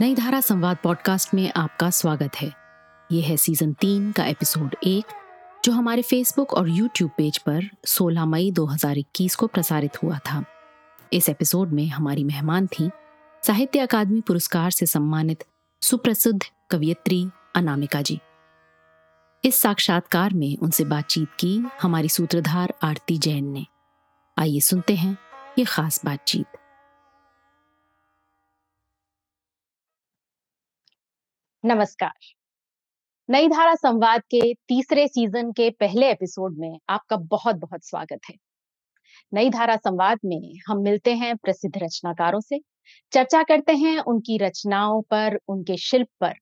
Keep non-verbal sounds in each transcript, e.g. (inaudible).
नई धारा संवाद पॉडकास्ट में आपका स्वागत है। ये है सीज़न तीन का एपिसोड एक, जो हमारे फेसबुक और यूट्यूब पेज पर 16 मई 2021 को प्रसारित हुआ था। इस एपिसोड में हमारी मेहमान थी, साहित्य अकादमी पुरस्कार से सम्मानित सुप्रसिद्ध कवियत्री अनामिका जी। इस साक्षात्कार में उनसे बातचीत की हमारी सूत्रधार आरती जैन ने। आइए सुनते हैं ये खास बातचीत। नमस्कार। नई धारा संवाद के तीसरे सीज़न के पहले एपिसोड में आपका बहुत बहुत स्वागत है। नई धारा संवाद में हम मिलते हैं प्रसिद्ध रचनाकारों से, चर्चा करते हैं उनकी रचनाओं पर, उनके शिल्प पर,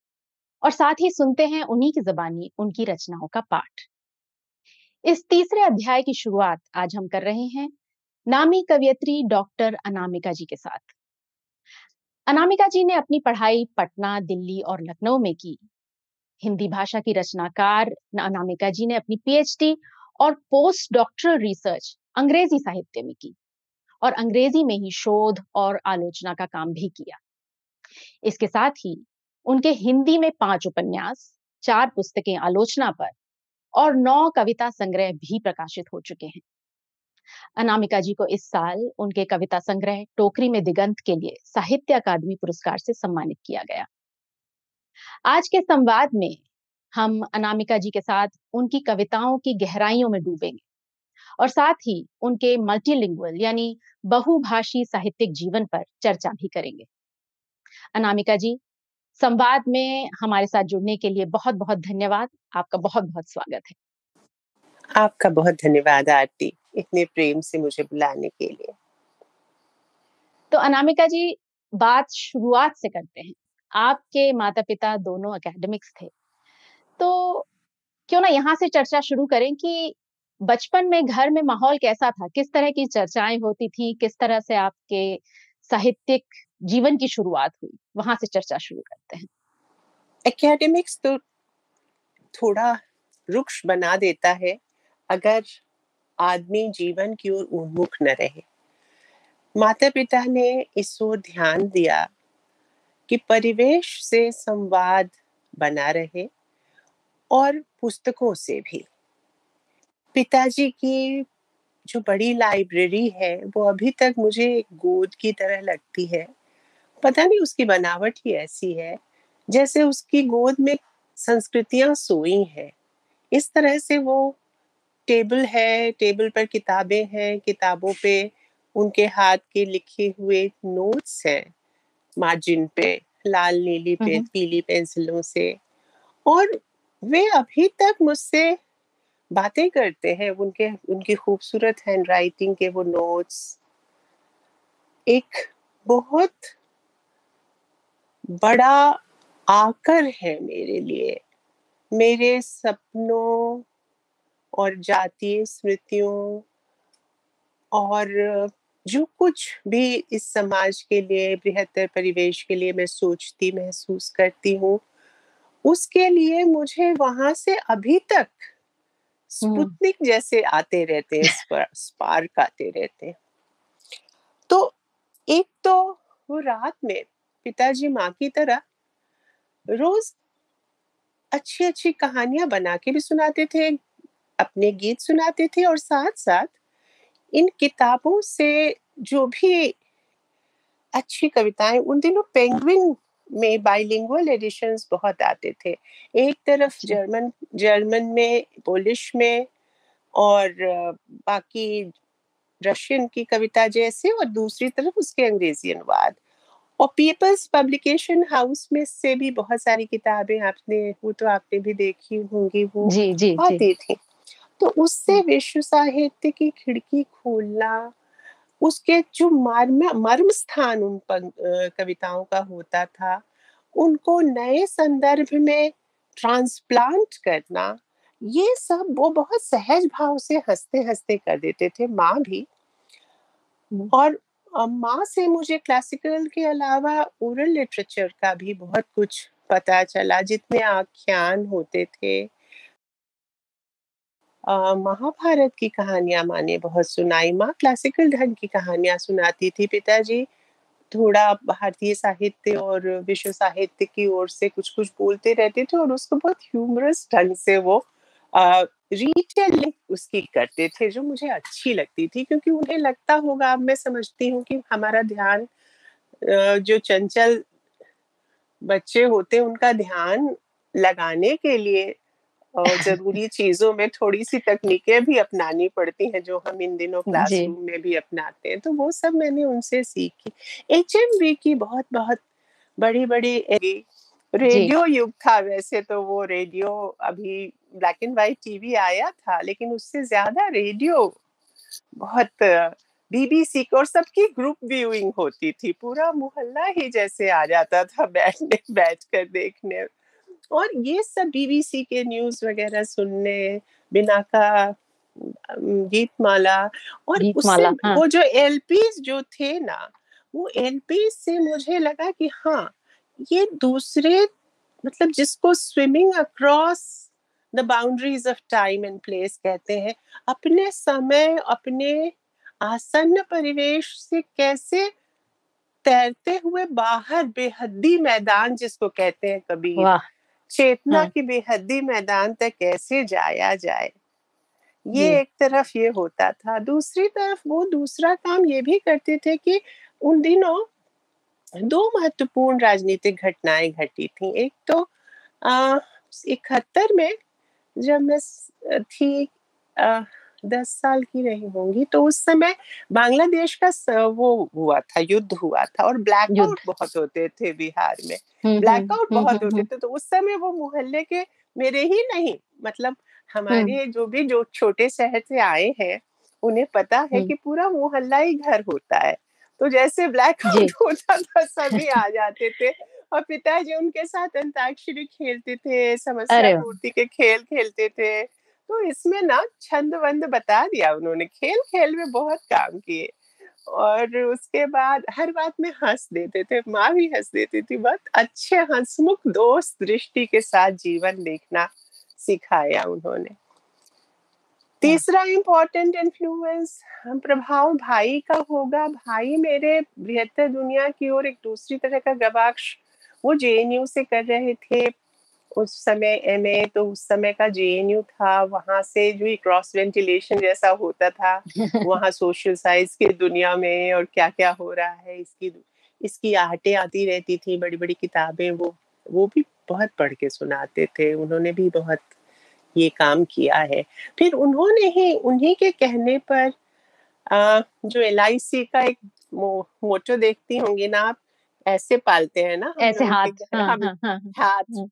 और साथ ही सुनते हैं उन्हीं की जबानी, उनकी रचनाओं का पाठ। इस तीसरे अध्याय की शुरुआत आज हम कर रहे हैं नामी कवियत्री डॉक्टर अनामिका जी के साथ। अनामिका जी ने अपनी पढ़ाई पटना, दिल्ली और लखनऊ में की। हिंदी भाषा की रचनाकार अनामिका जी ने अपनी पीएचडी और पोस्ट डॉक्टरल रिसर्च अंग्रेज़ी साहित्य में की और अंग्रेज़ी में ही शोध और आलोचना का काम भी किया। इसके साथ ही उनके हिंदी में पाँच उपन्यास, चार पुस्तकें आलोचना पर और नौ कविता संग्रह भी प्रकाशित हो चुके हैं। अनामिका जी को इस साल उनके कविता संग्रह टोकरी में दिगंत के लिए साहित्य अकादमी पुरस्कार से सम्मानित किया गया। आज के संवाद में हम अनामिका जी के साथ उनकी कविताओं की गहराइयों में डूबेंगे और साथ ही उनके मल्टीलिंगुअल यानी बहुभाषी साहित्यिक जीवन पर चर्चा भी करेंगे। अनामिका जी, संवाद में हमारे साथ जुड़ने के लिए बहुत बहुत धन्यवाद। आपका बहुत बहुत स्वागत है। आपका बहुत धन्यवाद, आरती। इतने प्रेम से मुझे बुलाने के लिए। तो अनामिका जी बात शुरुआत से करते हैं। आपके माता पिता दोनों एकेडमिक्स थे। तो क्यों ना यहाँ से चर्चा शुरू करें कि बचपन में घर में माहौल कैसा था? किस तरह की चर्चाएँ होती थी? किस तरह से आपके साहित्यिक जीवन की शुरुआत हुई? वहाँ से चर्चा शुरू करते हैं। एकेडमिक्स तो थोड़ा रुक्ष बना देता है। अगर आदमी जीवन की ओर उन्मुख न रहे। माता पिता ने इस ओर ध्यान दिया कि परिवेश से संवाद बना रहे और पुस्तकों से भी। पिताजी की जो बड़ी लाइब्रेरी है, वो अभी तक मुझे गोद की तरह लगती है। पता नहीं उसकी बनावट ही ऐसी है, जैसे उसकी गोद में संस्कृतियाँ सोई हैं। इस तरह से वो टेबल है टेबल पर किताबें हैं किताबों पे उनके हाथ के लिखे हुए नोट्स हैं मार्जिन पे लाल नीली पे पीली पेंसिलों से। और वे अभी तक मुझसे बातें करते हैं उनके उनकी खूबसूरत हैंड राइटिंग के वो नोट्स एक बहुत बड़ा आकर है मेरे लिए मेरे सपनों और जातीय स्मृतियों और जो कुछ भी इस समाज के लिए बृहत्तर परिवेश के लिए मैं सोचती महसूस करती हूँ उसके लिए मुझे वहाँ से अभी तक स्पुतनिक जैसे आते रहते हैं (laughs) स्पार्क आते रहते हैं। तो एक तो वो रात में पिताजी माँ की तरह रोज अच्छी अच्छी कहानियाँ बना के भी सुनाते थे अपने गीत सुनाते थे और साथ साथ इन किताबों से जो भी अच्छी कविताएँ उन दिनों पेंगुइन में बाइलिंगुअल एडिशंस बहुत आते थे। एक तरफ़ जर्मन जर्मन में पोलिश में और बाकी रशियन की कविता जैसे और दूसरी तरफ़ उसके अंग्रेज़ी अनुवाद और पीपल्स पब्लिकेशन हाउस में से भी बहुत सारी किताबें आपने वो तो आपने भी देखी होंगी वो जी जी। आती थी। तो उससे विश्व साहित्य की खिड़की खोलना उसके जो मर्म मर्म स्थान उन कविताओं का होता था उनको नए संदर्भ में ट्रांसप्लांट करना ये सब वो बहुत सहज भाव से हँसते हँसते कर देते थे माँ भी। और माँ से मुझे क्लासिकल के अलावा ओरल लिटरेचर का भी बहुत कुछ पता चला जितने आख्यान होते थे महाभारत की कहानियाँ माँ ने बहुत सुनाई, माँ क्लासिकल ढंग की कहानियाँ सुनाती थी। पिताजी थोड़ा भारतीय साहित्य और विश्व साहित्य की ओर से कुछ कुछ बोलते रहते थे और उसको बहुत ह्यूमरस ढंग से वो रिटेलिंग उसकी करते थे, जो मुझे अच्छी लगती थी। क्योंकि उन्हें लगता होगा, अब मैं समझती हूँ कि हमारा ध्यान जो चंचल बच्चे होते उनका ध्यान लगाने के लिए ज़रूरी चीज़ों में थोड़ी सी तकनीकें भी अपनानी पड़ती हैं जो हम इन दिनों क्लासरूम में भी अपनाते हैं। तो वो सब मैंने उनसे सीखी। एच की बहुत बहुत बड़ी बड़ी रेडियो युग था वैसे तो वो रेडियो अभी ब्लैक एंड व्हाइट टीवी आया था लेकिन उससे ज़्यादा रेडियो बहुत बीबीसी और सबकी ग्रुप व्यूइंग होती थी। पूरा मोहल्ला ही जैसे आ जाता था बैठने बैठ कर देखने। और ये सब बीबीसी के न्यूज़ वगैरह सुनने बिना का गीत माला और गीत उससे माला, हाँ. वो जो एलपीज जो थे ना वो एलपीज से मुझे लगा कि हाँ ये दूसरे मतलब जिसको swimming across the boundaries of time and place कहते हैं अपने समय अपने आसन्न परिवेश से कैसे तैरते हुए बाहर बेहद्दी मैदान जिसको कहते हैं कभी चेतना के की बेहदी मैदान तक कैसे जाया जाए? ये एक तरफ़ ये होता था दूसरी तरफ़ वो दूसरा काम ये भी करते थे कि उन दिनों दो महत्वपूर्ण राजनीतिक घटनाएँ घटी थी। एक तो अः इकहत्तर में जब मैं थी दस साल की रही होंगी तो उस समय बांग्लादेश का वो हुआ था युद्ध हुआ था और ब्लैकआउट बहुत होते थे बिहार में। ब्लैकआउट बहुत होते थे तो उस समय वो मोहल्ले के मेरे ही नहीं मतलब हमारे जो भी जो छोटे शहर से आए हैं उन्हें पता है कि पूरा मोहल्ला ही घर होता है। तो जैसे ब्लैक आउट (laughs) होता था सभी आ जाते थे और पिताजी उनके साथ अंताक्षरी खेलते थे समस्या मूर्ति के खेल खेलते थे। तो इसमें ना छंद वंद बता दिया उन्होंने। खेल खेल में बहुत काम किए। और उसके बाद हर बात में हंस देते थे माँ भी हंस देती थी बहुत अच्छे हंसमुख दोस्त दृष्टि के साथ जीवन देखना सिखाया उन्होंने। तीसरा इम्पोर्टेंट इन्फ्लुएंस प्रभाव भाई का होगा। भाई मेरे बृहत्तर दुनिया की ओर एक दूसरी तरह का गवाक्ष वो जे से कर रहे थे। उस समय एमए तो उस समय का जे एन यू था वहाँ से जो क्रॉस वेंटिलेशन जैसा होता था (laughs) वहाँ सोशल साइंस की दुनिया में और क्या क्या हो रहा है इसकी इसकी आहटें आती रहती थी बड़ी बड़ी किताबें वो वो भी बहुत पढ़ के सुनाते थे उन्होंने भी बहुत ये काम किया है। फिर उन्होंने ही उन्हीं के कहने पर आ, जो एलआईसी का एक मो, मोटो देखती होंगी ना आप ऐसे पालते हैं ना ऐसे हाथ हाँ, हम हाँ, हाँ, हाथ हाँ।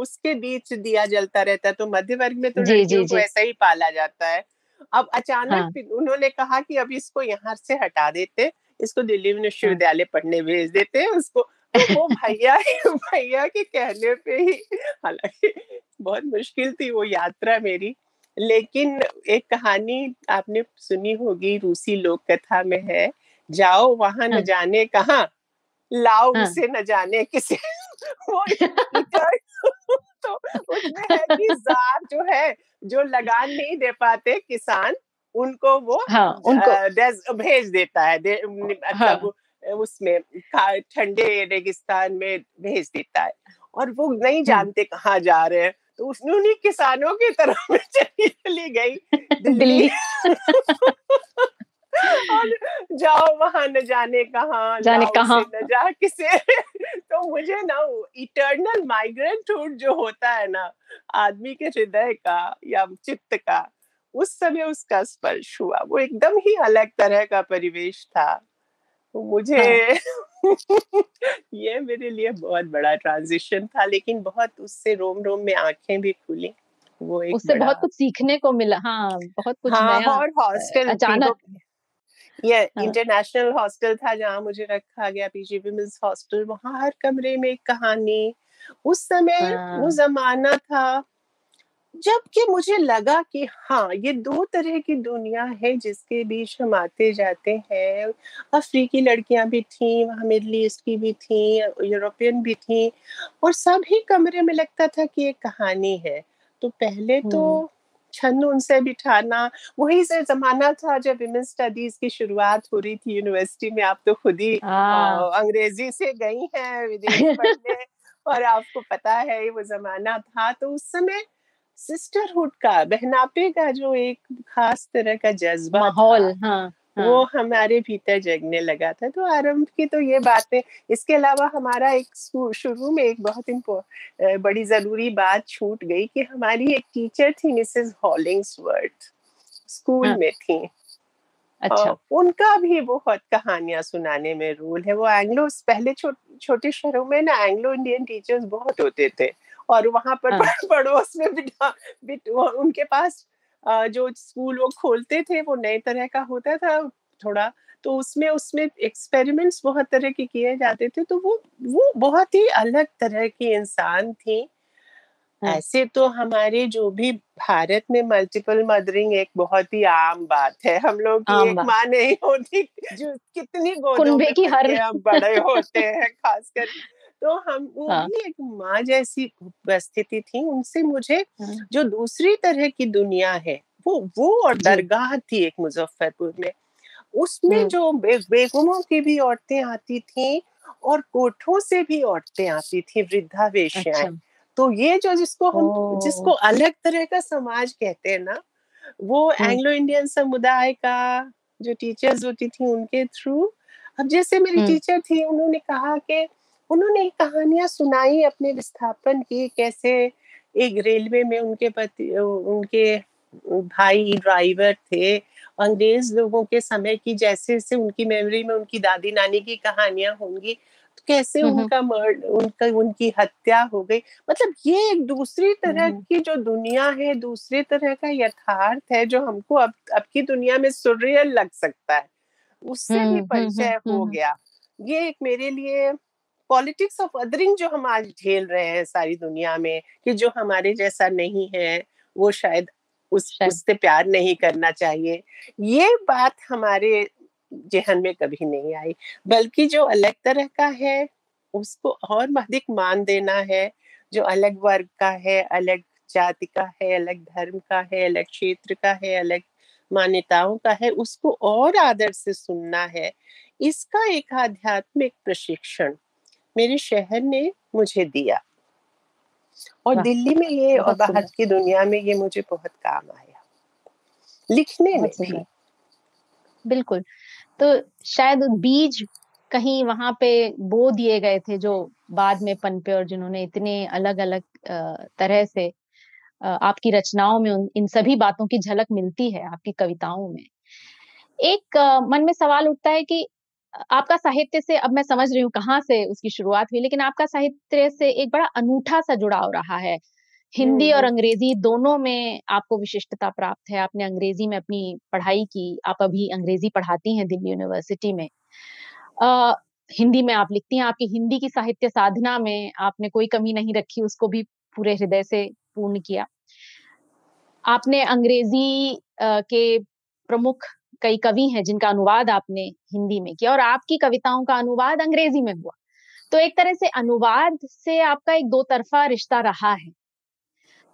उसके बीच दिया जलता रहता है तो मध्य वर्ग में तो लड़कियों को ऐसा ही पाला जाता है अब अचानक हाँ. उन्होंने कहा कि अब इसको यहाँ से हटा देते इसको दिल्ली हाँ। विश्वविद्यालय पढ़ने भेज देते उसको तो वो (laughs) भैया भैया के कहने पे ही हालाँकि बहुत मुश्किल थी वो यात्रा मेरी लेकिन एक कहानी आपने सुनी होगी रूसी लोक कथा में है जाओ वहाँ न जाने कहा लाओ हाँ. उसे न जाने किसे (laughs) वो (laughs) (laughs) तो उसमें है कि जार जो है जो लगान नहीं दे पाते किसान उनको वो हाँ, उनको भेज देता है दे, मतलब हाँ. उसमें ठंडे रेगिस्तान में भेज देता है और वो नहीं हाँ। जानते कहाँ जा रहे हैं तो उसने उन्हीं किसानों की तरफ़ चली गई दिल्ली और जाओ वहाँ न जाने कहा जाने कहा। न जा किसे। (laughs) तो मुझे ना इटर्नल माइग्रेंट जो होता है ना आदमी के हृदय का या चित्त का उस समय उसका स्पर्श हुआ। वो एकदम ही अलग तरह का परिवेश था। तो मुझे हाँ। (laughs) ये मेरे लिए बहुत बड़ा ट्रांजिशन था लेकिन बहुत उससे रोम रोम में आँखें भी खुली। वो एक उससे बहुत कुछ सीखने को मिला। हाँ बहुत कुछ हाँ, नया और हॉस्टल अचानक ये इंटरनेशनल हाँ। हॉस्टल था जहाँ मुझे रखा गया पीजी विमेंस हॉस्टल वहाँ हर कमरे में एक कहानी उस समय हाँ. वो जमाना था जबकि मुझे लगा कि हाँ ये दो तरह की दुनिया है जिसके बीच हम आते जाते हैं अफ्रीकी लड़कियाँ भी थी वहाँ मिडल ईस्ट की भी थी यूरोपियन भी थी और सभी कमरे में लगता था कि ये कहानी है तो पहले तो छंद उनसे बिठाना वही से जमाना था जब विमेन स्टडीज़ की शुरुआत हो रही थी यूनिवर्सिटी में। आप तो खुद ही हाँ। अंग्रेज़ी से गई हैं विदेश (laughs) पढ़ने और आपको पता है वो जमाना था। तो उस समय सिस्टरहुड का बहनापे का जो एक खास तरह का जज्बा माहौल हाँ। हाँ. वो हमारे भीतर जगने लगा था तो आरंभ की तो ये बातें इसके अलावा हमारा एक शुरू में एक बहुत बड़ी ज़रूरी बात छूट गई कि हमारी एक टीचर थी मिसेस हॉलिंग्सवर्थ स्कूल हाँ. में थी अच्छा उनका भी बहुत कहानियाँ सुनाने में रोल है वो एंग्लो पहले छो, छोटे शहरों में ना एंग्लो इंडियन टीचर्स बहुत होते थे और वहाँ पर हाँ. पड़ोस में बिठा बिट, उनके पास जो स्कूल वो खोलते थे वो नए तरह का होता था थोड़ा तो उसमें उसमें एक्सपेरिमेंट्स बहुत तरह के किए जाते थे तो वो वो बहुत ही अलग तरह की इंसान थी हाँ। ऐसे तो हमारे जो भी भारत में मल्टीपल मदरिंग एक बहुत ही आम बात है हम लोग की एक माँ नहीं होती जो कितनी गोदों में की हर बड़े होते हैं खासकर तो हम वो हाँ. भी एक माँ जैसी उपस्थिति थी उनसे मुझे हाँ. जो दूसरी तरह की दुनिया है वो वो और दरगाह थी एक मुजफ्फरपुर में। उसमें जो बे, बेगमों की भी औरतें आती थी और कोठों से भी औरतें आती थी वृद्धावेश्याएँ। अच्छा। तो ये जो जिसको हम जिसको अलग तरह का समाज कहते हैं ना वो एंग्लो इंडियन समुदाय का जो टीचर्स होती थी उनके थ्रू। अब जैसे मेरी टीचर थी उन्होंने कहा कि उन्होंने कहानियाँ सुनाई अपने विस्थापन की कैसे एक रेलवे में उनके पति उनके भाई ड्राइवर थे। अंग्रेज़ लोगों के समय की जैसे से उनकी मेमोरी में उनकी दादी नानी की कहानियाँ होंगी तो कैसे उनका मर्ड उनका उनकी हत्या हो गई। मतलब ये एक दूसरी तरह की जो दुनिया है दूसरी तरह का यथार्थ है जो हमको अब अब की दुनिया में सुरियल लग सकता है। उससे भी परिचय हो। गया। ये एक मेरे लिए पॉलिटिक्स ऑफ़ अदरिंग जो हम आज झेल रहे हैं सारी दुनिया में कि जो हमारे जैसा नहीं है वो शायद उस उससे प्यार नहीं करना चाहिए। ये बात हमारे जहन में कभी नहीं आई। बल्कि जो अलग तरह का है उसको और अधिक मान देना है। जो अलग वर्ग का है अलग जाति का है अलग धर्म का है अलग क्षेत्र का है अलग मान्यताओं का है उसको और आदर से सुनना है। इसका एक आध्यात्मिक प्रशिक्षण मेरे शहर ने मुझे दिया। और दिल्ली में ये और बाहर की दुनिया में ये मुझे बहुत काम आया। लिखने में भी। बिल्कुल। तो शायद बीज कहीं वहाँ पे बो दिए गए थे जो बाद में पनपे और जिन्होंने इतने अलग अलग तरह से आपकी रचनाओं में इन सभी बातों की झलक मिलती है आपकी कविताओं में। एक मन में सवाल उठता है कि आपका साहित्य से अब मैं समझ रही हूँ कहाँ से उसकी शुरुआत हुई लेकिन आपका साहित्य से एक बड़ा अनूठा सा जुड़ाव रहा है। हिंदी और अंग्रेज़ी दोनों में आपको विशिष्टता प्राप्त है। आपने अंग्रेज़ी में अपनी पढ़ाई की आप अभी अंग्रेज़ी पढ़ाती हैं दिल्ली यूनिवर्सिटी में। आ, हिंदी में आप लिखती हैं आपकी हिंदी की साहित्य साधना में आपने कोई कमी नहीं रखी उसको भी पूरे हृदय से पूर्ण किया। आपने अंग्रेज़ी के प्रमुख कई कवि हैं जिनका अनुवाद आपने हिंदी में किया और आपकी कविताओं का अनुवाद अंग्रेज़ी में हुआ। तो एक तरह से अनुवाद से आपका एक दो तरफा रिश्ता रहा है।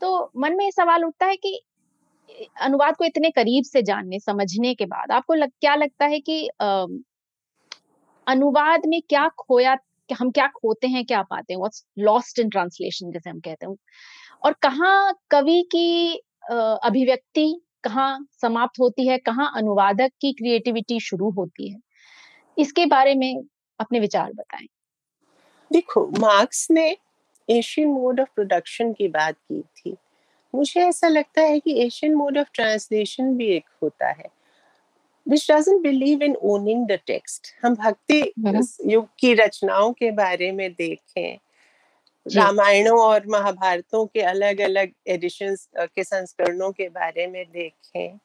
तो मन में ये सवाल उठता है कि अनुवाद को इतने करीब से जानने समझने के बाद आपको लग, क्या लगता है कि आ, अनुवाद में क्या खोया हम क्या खोते हैं क्या पाते हैं? व्हाट्स लॉस्ट इन ट्रांसलेशन जैसे हम कहते हैं? और कहाँ कवि की अभिव्यक्ति कहाँ समाप्त होती है कहाँ अनुवादक की क्रिएटिविटी शुरू होती है। इसके बारे में अपने विचार बताएँ। देखो मार्क्स ने एशियन मोड ऑफ़ प्रोडक्शन की बात की थी। मुझे ऐसा लगता है कि एशियन मोड ऑफ़ ट्रांसलेशन भी एक होता है। Which doesn't believe in owning the text. हम भक्ति हम्म। युग की रचनाओं के बारे में देखें। रामायणों और महाभारतों के अलग अलग एडिशंस के संस्करणों के बारे में देखें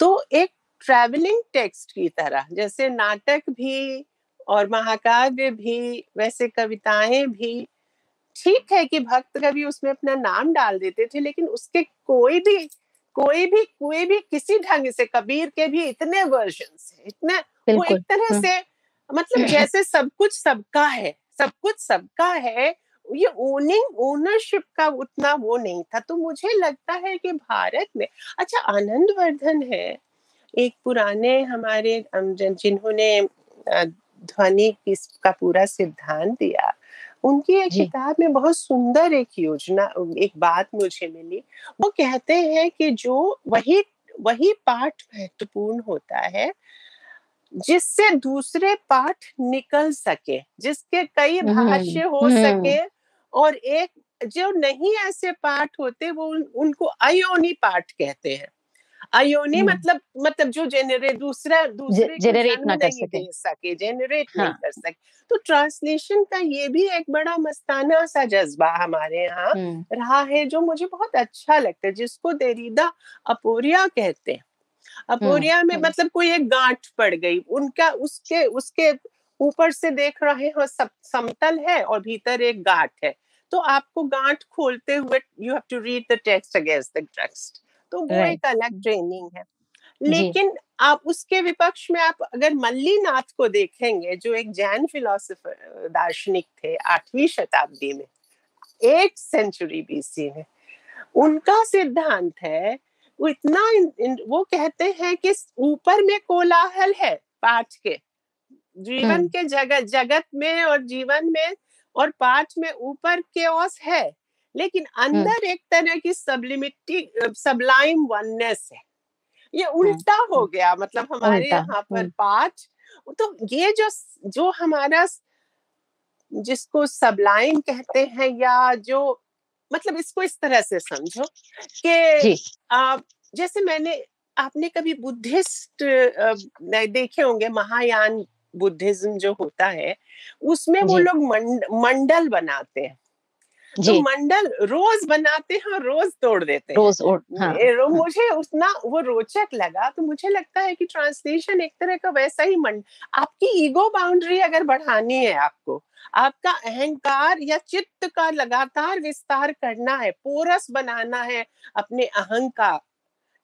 तो एक ट्रैवलिंग टेक्स्ट की तरह जैसे नाटक भी और महाकाव्य भी वैसे कविताएँ भी ठीक है कि भक्त कवि उसमें अपना नाम डाल देते थे लेकिन उसके कोई भी कोई भी कोई भी किसी ढंग से कबीर के भी इतने वर्जन है इतने वो एक तरह हम्म। से मतलब जैसे सब कुछ सबका है सब कुछ सबका है ये ओनिंग ओनरशिप का उतना वो नहीं था। तो मुझे लगता है कि भारत में अच्छा आनंद वर्धन है। एक पुराने हमारे जिन्होंने ध्वनि का पूरा सिद्धांत दिया उनकी एक किताब में बहुत सुंदर एक योजना एक बात मुझे मिली। वो कहते हैं कि जो वही वही पाठ महत्वपूर्ण होता है जिससे दूसरे पाठ निकल सके जिसके कई हम्म, भाष्य हो हम्म। सके और एक जो नहीं ऐसे पाठ होते वो उन, उनको अयोनी पाठ कहते हैं अयोनी। मतलब मतलब जो जेनरेट दूसरा दूसरे जेनरेट ना कर सके सके जेनरेट हाँ. नहीं कर सके तो ट्रांसलेशन का ये भी एक बड़ा मस्ताना सा जज्बा हमारे यहाँ। रहा है जो मुझे बहुत अच्छा लगता है जिसको देरीदा अपोरिया कहते हैं अपोरिया में मतलब कोई एक गांठ पड़ गई उनका उसके उसके ऊपर से देख रहे हो सब समतल है और भीतर एक गांठ है। तो आपको गांठ खोलते हुए you have to read the text against the text तो वो right. एक अलग ट्रेनिंग है। लेकिन आप उसके विपक्ष में आप अगर मल्लीनाथ को देखेंगे जो एक जैन फिलोसफर दार्शनिक थे आठवीं शताब्दी में एट सेंचुरी बीसी में उनका सिद्धांत है वो इतना इन, इन, वो कहते हैं कि ऊपर में कोलाहल है पाठ के। जीवन हम्म। के जगत जगत में और जीवन में और पाठ में ऊपर के ओस है लेकिन हम्म। अंदर एक तरह की सब्लिमिटी सबलाइम वननेस है ये हम्म, उल्टा हो। गया मतलब हमारे यहाँ पर पाठ तो ये जो जो हमारा जिसको सबलाइम कहते हैं या जो मतलब इसको इस तरह से समझो कि जैसे मैंने आपने कभी बुद्धिस्ट देखे होंगे महायान बुद्धिज्म जो होता है उसमें वो लोग मंड, मंडल बनाते हैं। तो मंडल रोज बनाते हैं और रोज तोड़ देते हैं। रोज हाँ, रो, हाँ. मुझे उतना वो रोचक लगा तो मुझे लगता है कि ट्रांसलेशन एक तरह का वैसा ही मंड आपकी ईगो बाउंड्री अगर बढ़ानी है आपको आपका अहंकार या चित्त का लगातार विस्तार करना है पोरस बनाना है अपने अहंकार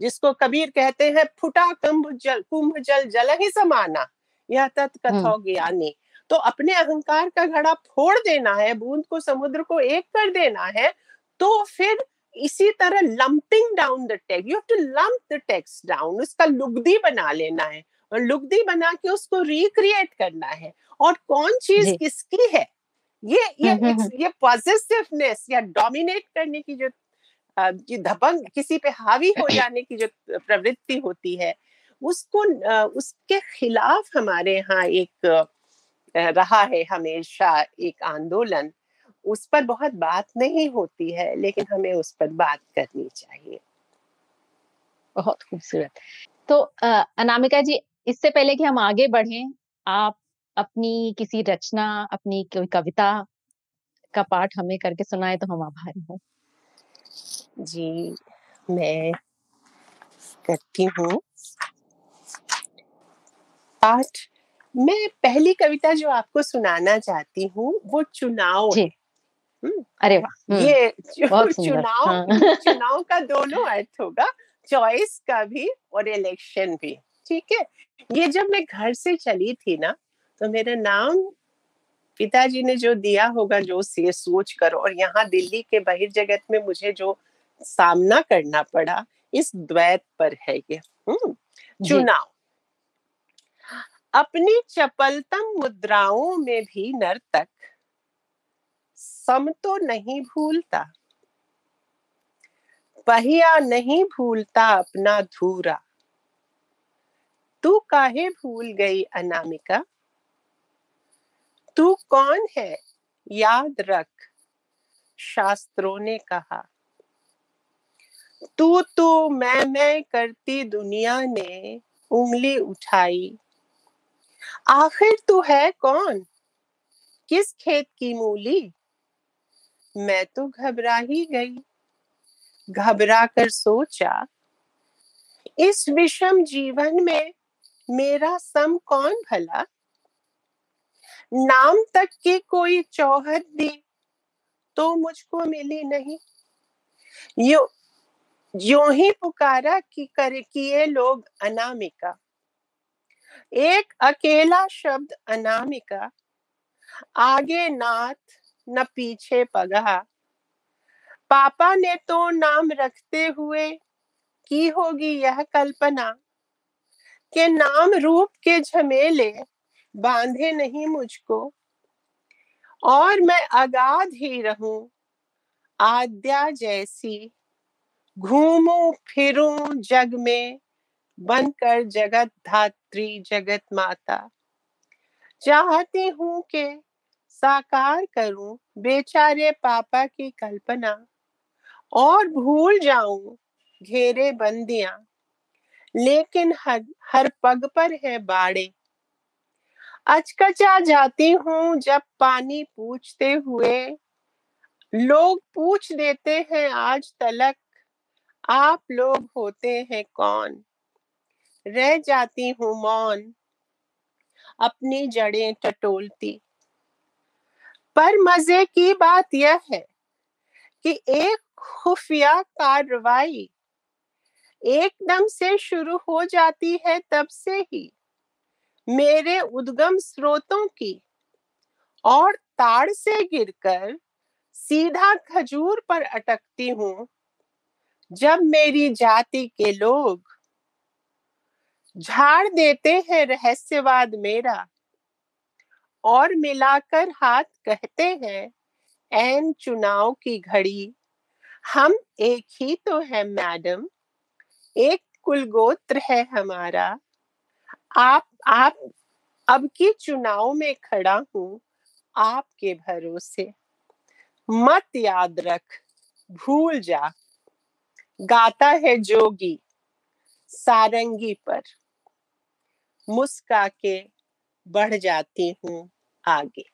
जिसको कबीर कहते हैं फुटा कुंभ जल कुंभ जल जल ही समाना। यह तत्कथो हम्म। ज्ञानी तो अपने अहंकार का घड़ा फोड़ देना है बूंद को समुद्र को एक कर देना है तो फिर इसी तरह lumping down the text you have to lump the text down उसका लुगदी बना लेना है और लुगदी बना के उसको रिक्रिएट करना है और कौन चीज़ किसकी है ये ये हम्म, हम्म। ये पॉजिटिवनेस या डोमिनेट करने की जो की धपंग किसी पे हावी हो (clears throat) जाने की जो प्रवृत्ति होती है उसको उसके खिलाफ हमारे यहाँ एक रहा है हमेशा एक आंदोलन। उस पर बहुत बात नहीं होती है लेकिन हमें उस पर बात करनी चाहिए। बहुत खूबसूरत। तो अनामिका जी इससे पहले कि हम आगे बढ़ें आप अपनी किसी रचना अपनी कोई कविता का पाठ हमें करके सुनाए तो हम आभारी हूँ। जी मैं करती हूँ। पाठ मैं पहली कविता जो आपको सुनाना चाहती हूँ वो चुनाव है। हम्म, अरे वाह! हम्म, ये चुनाव हाँ। (laughs) चुनाव का दोनों अर्थ होगा चॉइस का भी और इलेक्शन भी ठीक है? ये जब मैं घर से चली थी ना तो मेरा नाम पिताजी ने जो दिया होगा जो से सोच कर और यहाँ दिल्ली के बहिर्जगत में मुझे जो सामना करना पड़ा इस द्वैत पर है ये। हम्म, चुनाव। अपनी चपलतम मुद्राओं में भी नर्तक। सम तो नहीं भूलता। पहिया नहीं भूलता अपना धूरा तू काहे भूल गई अनामिका? तू कौन है? याद रख, शास्त्रों ने कहा। तू तो मैं मैं करती दुनिया ने, उंगली उठाई। आखिर तू है कौन? किस खेत की मूली? मैं तो घबरा ही गई। घबरा कर सोचा, इस विषम जीवन में मेरा सम कौन भला? नाम तक की कोई चौहद दी तो मुझको मिली नहीं। यो यो ही पुकारा कि करे किए लोग अनामिका। एक अकेला शब्द अनामिका, आगे नाथ न पीछे पगहा। पापा ने तो नाम रखते हुए की होगी यह कल्पना के नाम रूप के झमेले बांधे नहीं मुझको। और मैं अगाध ही रहूँ, आद्या जैसी, घूमू फिरूं जग में बनकर जगत धात्री, जगत माता। चाहती हूँ के साकार करूँ बेचारे पापा की कल्पना और भूल जाऊँ घेरे बंदियाँ। लेकिन हर हर पग पर है बाड़े। अचकचा जाती हूँ जब पानी पूछते हुए। लोग पूछ देते हैं आज तलक, आप लोग होते हैं कौन? रह जाती हूँ मौन। अपनी जड़ें टटोलती। पर मज़े की बात यह है कि एक खुफिया कार्रवाई एकदम से शुरू हो जाती है तब से ही मेरे उद्गम स्रोतों की और ताड़ से गिरकर सीधा खजूर पर अटकती हूँ। जब मेरी जाति के लोग झाड़ देते हैं रहस्यवाद मेरा। और मिलाकर हाथ कहते हैं एन चुनाव की घड़ी। हम एक ही तो है, मैडम। एक कुलगोत्र है हमारा। आप आप, अब की चुनाव में खड़ा हूँ आपके भरोसे। मत याद रख, भूल जा। गाता है जोगी, सारंगी पर। मुस्का के बढ़ जाती हूँ आगे।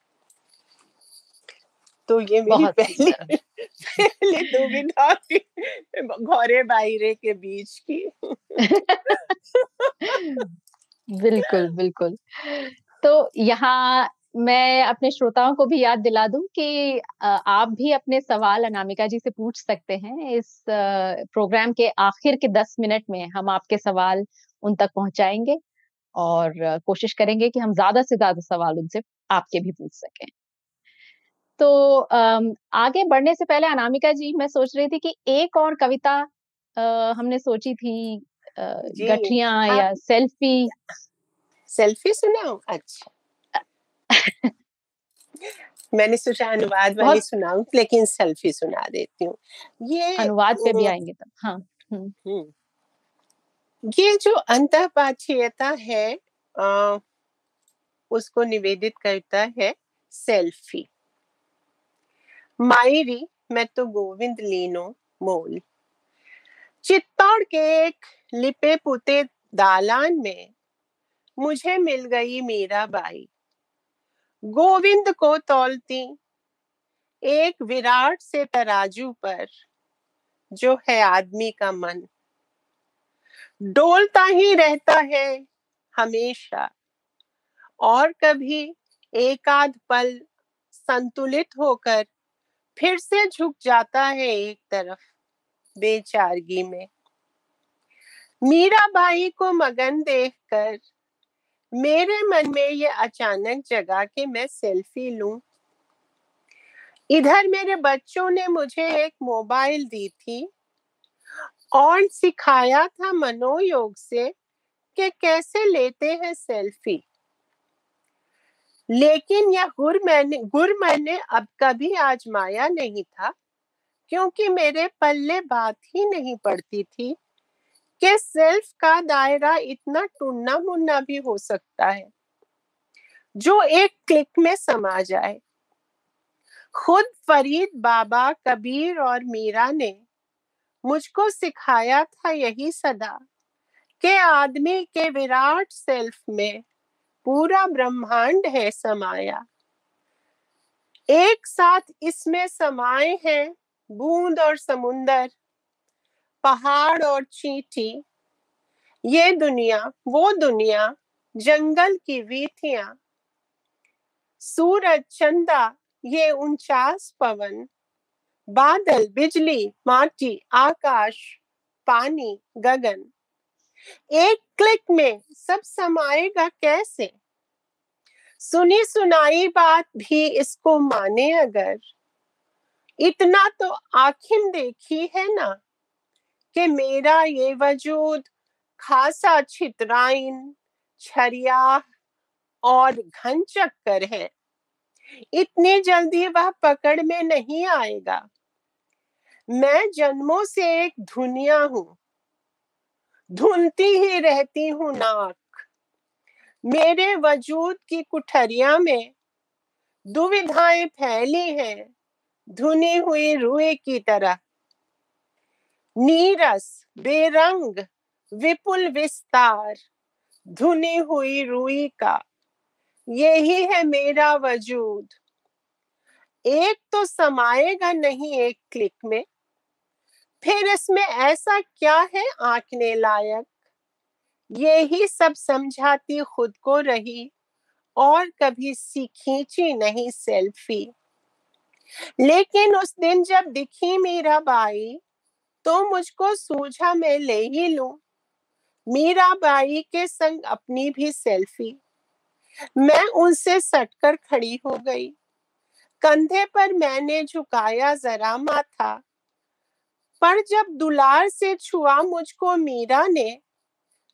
तो ये मेरी पहली पहली दुविधा थी घोरे बाहरे के बीच की। बिल्कुल बिल्कुल। तो यहाँ मैं अपने श्रोताओं को भी याद दिला दूँ कि आप भी अपने सवाल अनामिका जी से पूछ सकते हैं। इस प्रोग्राम के आखिर के दस मिनट में हम आपके सवाल उन तक पहुंचाएँगे। और कोशिश करेंगे कि हम ज़्यादा से ज़्यादा सवाल उनसे आपके भी पूछ सकें। तो आगे बढ़ने से पहले अनामिका जी मैं सोच रही थी कि एक और कविता हमने सोची थी गठिया या सेल्फी। सेल्फी सुनाओ अच्छा। मैंने सोचा अनुवाद वाली सुनाऊं लेकिन सेल्फी सुना देती हूँ। ये अनुवाद पे भी आएँगे तब। हाँ हम्म। ये जो अंतपाठीयता है आ, उसको निवेदित करता है सेल्फी। मायरी मैं तो गोविंद लीनो मोल। चित्तौड़ के एक लिपे पुते दालान में मुझे मिल गई मीरा बाई। गोविंद को तौलती एक विराट से तराजू पर जो है आदमी का मन। डोलता ही रहता है हमेशा। और कभी एक आध पल संतुलित होकर फिर से झुक जाता है एक तरफ़ बेचारगी में। मीरा बाई को मगन देखकर मेरे मन में ये अचानक जगा कि मैं सेल्फी लूँ। इधर मेरे बच्चों ने मुझे एक मोबाइल दी थी। और सिखाया था मनोयोग से कि कैसे लेते हैं सेल्फी? लेकिन यह गुर मैंने गुर मैंने अब कभी आजमाया नहीं था, क्योंकि मेरे पल्ले बात ही नहीं पड़ती थी कि सेल्फ का दायरा इतना टूना मुन्ना भी हो सकता है, जो एक क्लिक में समा जाए। खुद फरीद बाबा कबीर और मीरा ने मुझको सिखाया था यही सदा, के आदमी के विराट सेल्फ में पूरा ब्रह्मांड है समाया। एक साथ इसमें समाये हैं बूंद और समुंदर, पहाड़ और चींटी। ये दुनिया, वो दुनिया, जंगल की वीथियाँ। सूरज, चंदा, ये उनचास पवन। बादल, बिजली, माटी, आकाश, पानी, गगन। एक क्लिक में सब समाएगा कैसे? सुनी सुनाई बात भी इसको माने अगर। इतना तो आखिम देखी है ना कि मेरा ये वजूद खासा छितराइन, छरिया और घन चक्कर है। इतनी जल्दी वह पकड़ में नहीं आएगा। मैं जन्मों से एक धुनिया हूँ। धुनती ही रहती हूँ नाक। मेरे वजूद की कुठरिया में दुविधाएँ फैली हैं धुनी हुई रुए की तरह। नीरस, बेरंग, विपुल विस्तार, धुनी हुई रुई का। यही है मेरा वजूद। एक तो समाएगा नहीं एक क्लिक में। फिर इसमें ऐसा क्या है आंकने लायक? यही सब समझाती खुद को रही और कभी सी खींची नहीं सेल्फी। लेकिन उस दिन जब दिखी मीरा बाई तो मुझको सूझा मैं ले ही लू। मीरा बाई के संग अपनी भी सेल्फी। मैं उनसे सटकर खड़ी हो गई। कंधे पर मैंने झुकाया जरा माथा, पर जब दुलार से छुआ मुझको मीरा ने,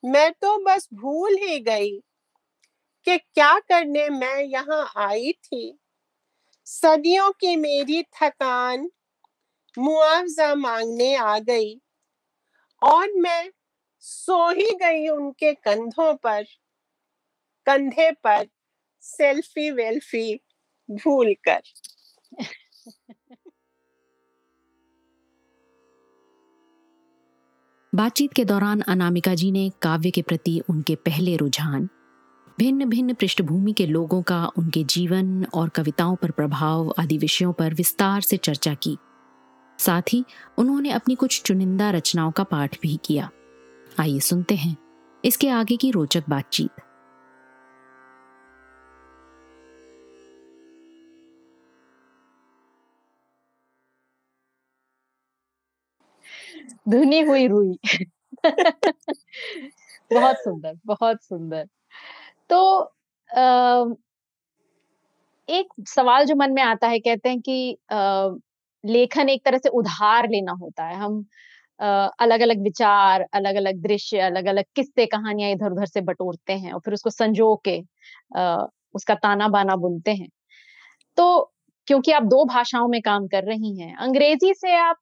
मैं तो बस भूल ही गई कि क्या करने मैं यहाँ आई थी। सदियों की मेरी थकान, मुआवजा मांगने आ गई और मैं सो ही गई उनके कंधों पर। कंधे पर सेल्फी वेल्फी भूल कर बातचीत के दौरान अनामिका जी ने काव्य के प्रति उनके पहले रुझान भिन्न भिन्न पृष्ठभूमि के लोगों का उनके जीवन और कविताओं पर प्रभाव आदि विषयों पर विस्तार से चर्चा की। साथ ही उन्होंने अपनी कुछ चुनिंदा रचनाओं का पाठ भी किया। आइए सुनते हैं इसके आगे की रोचक बातचीत। धुनी हुई रुई। (laughs) बहुत सुंदर बहुत सुंदर। तो आ, एक सवाल जो मन में आता है कहते हैं कि आ, लेखन एक तरह से उधार लेना होता है। हम अलग अलग विचार अलग अलग दृश्य अलग अलग किस्से कहानियाँ इधर उधर से बटोरते हैं और फिर उसको संजो के आ, उसका ताना बाना बुनते हैं। तो क्योंकि आप दो भाषाओं में काम कर रही हैं अंग्रेज़ी से आप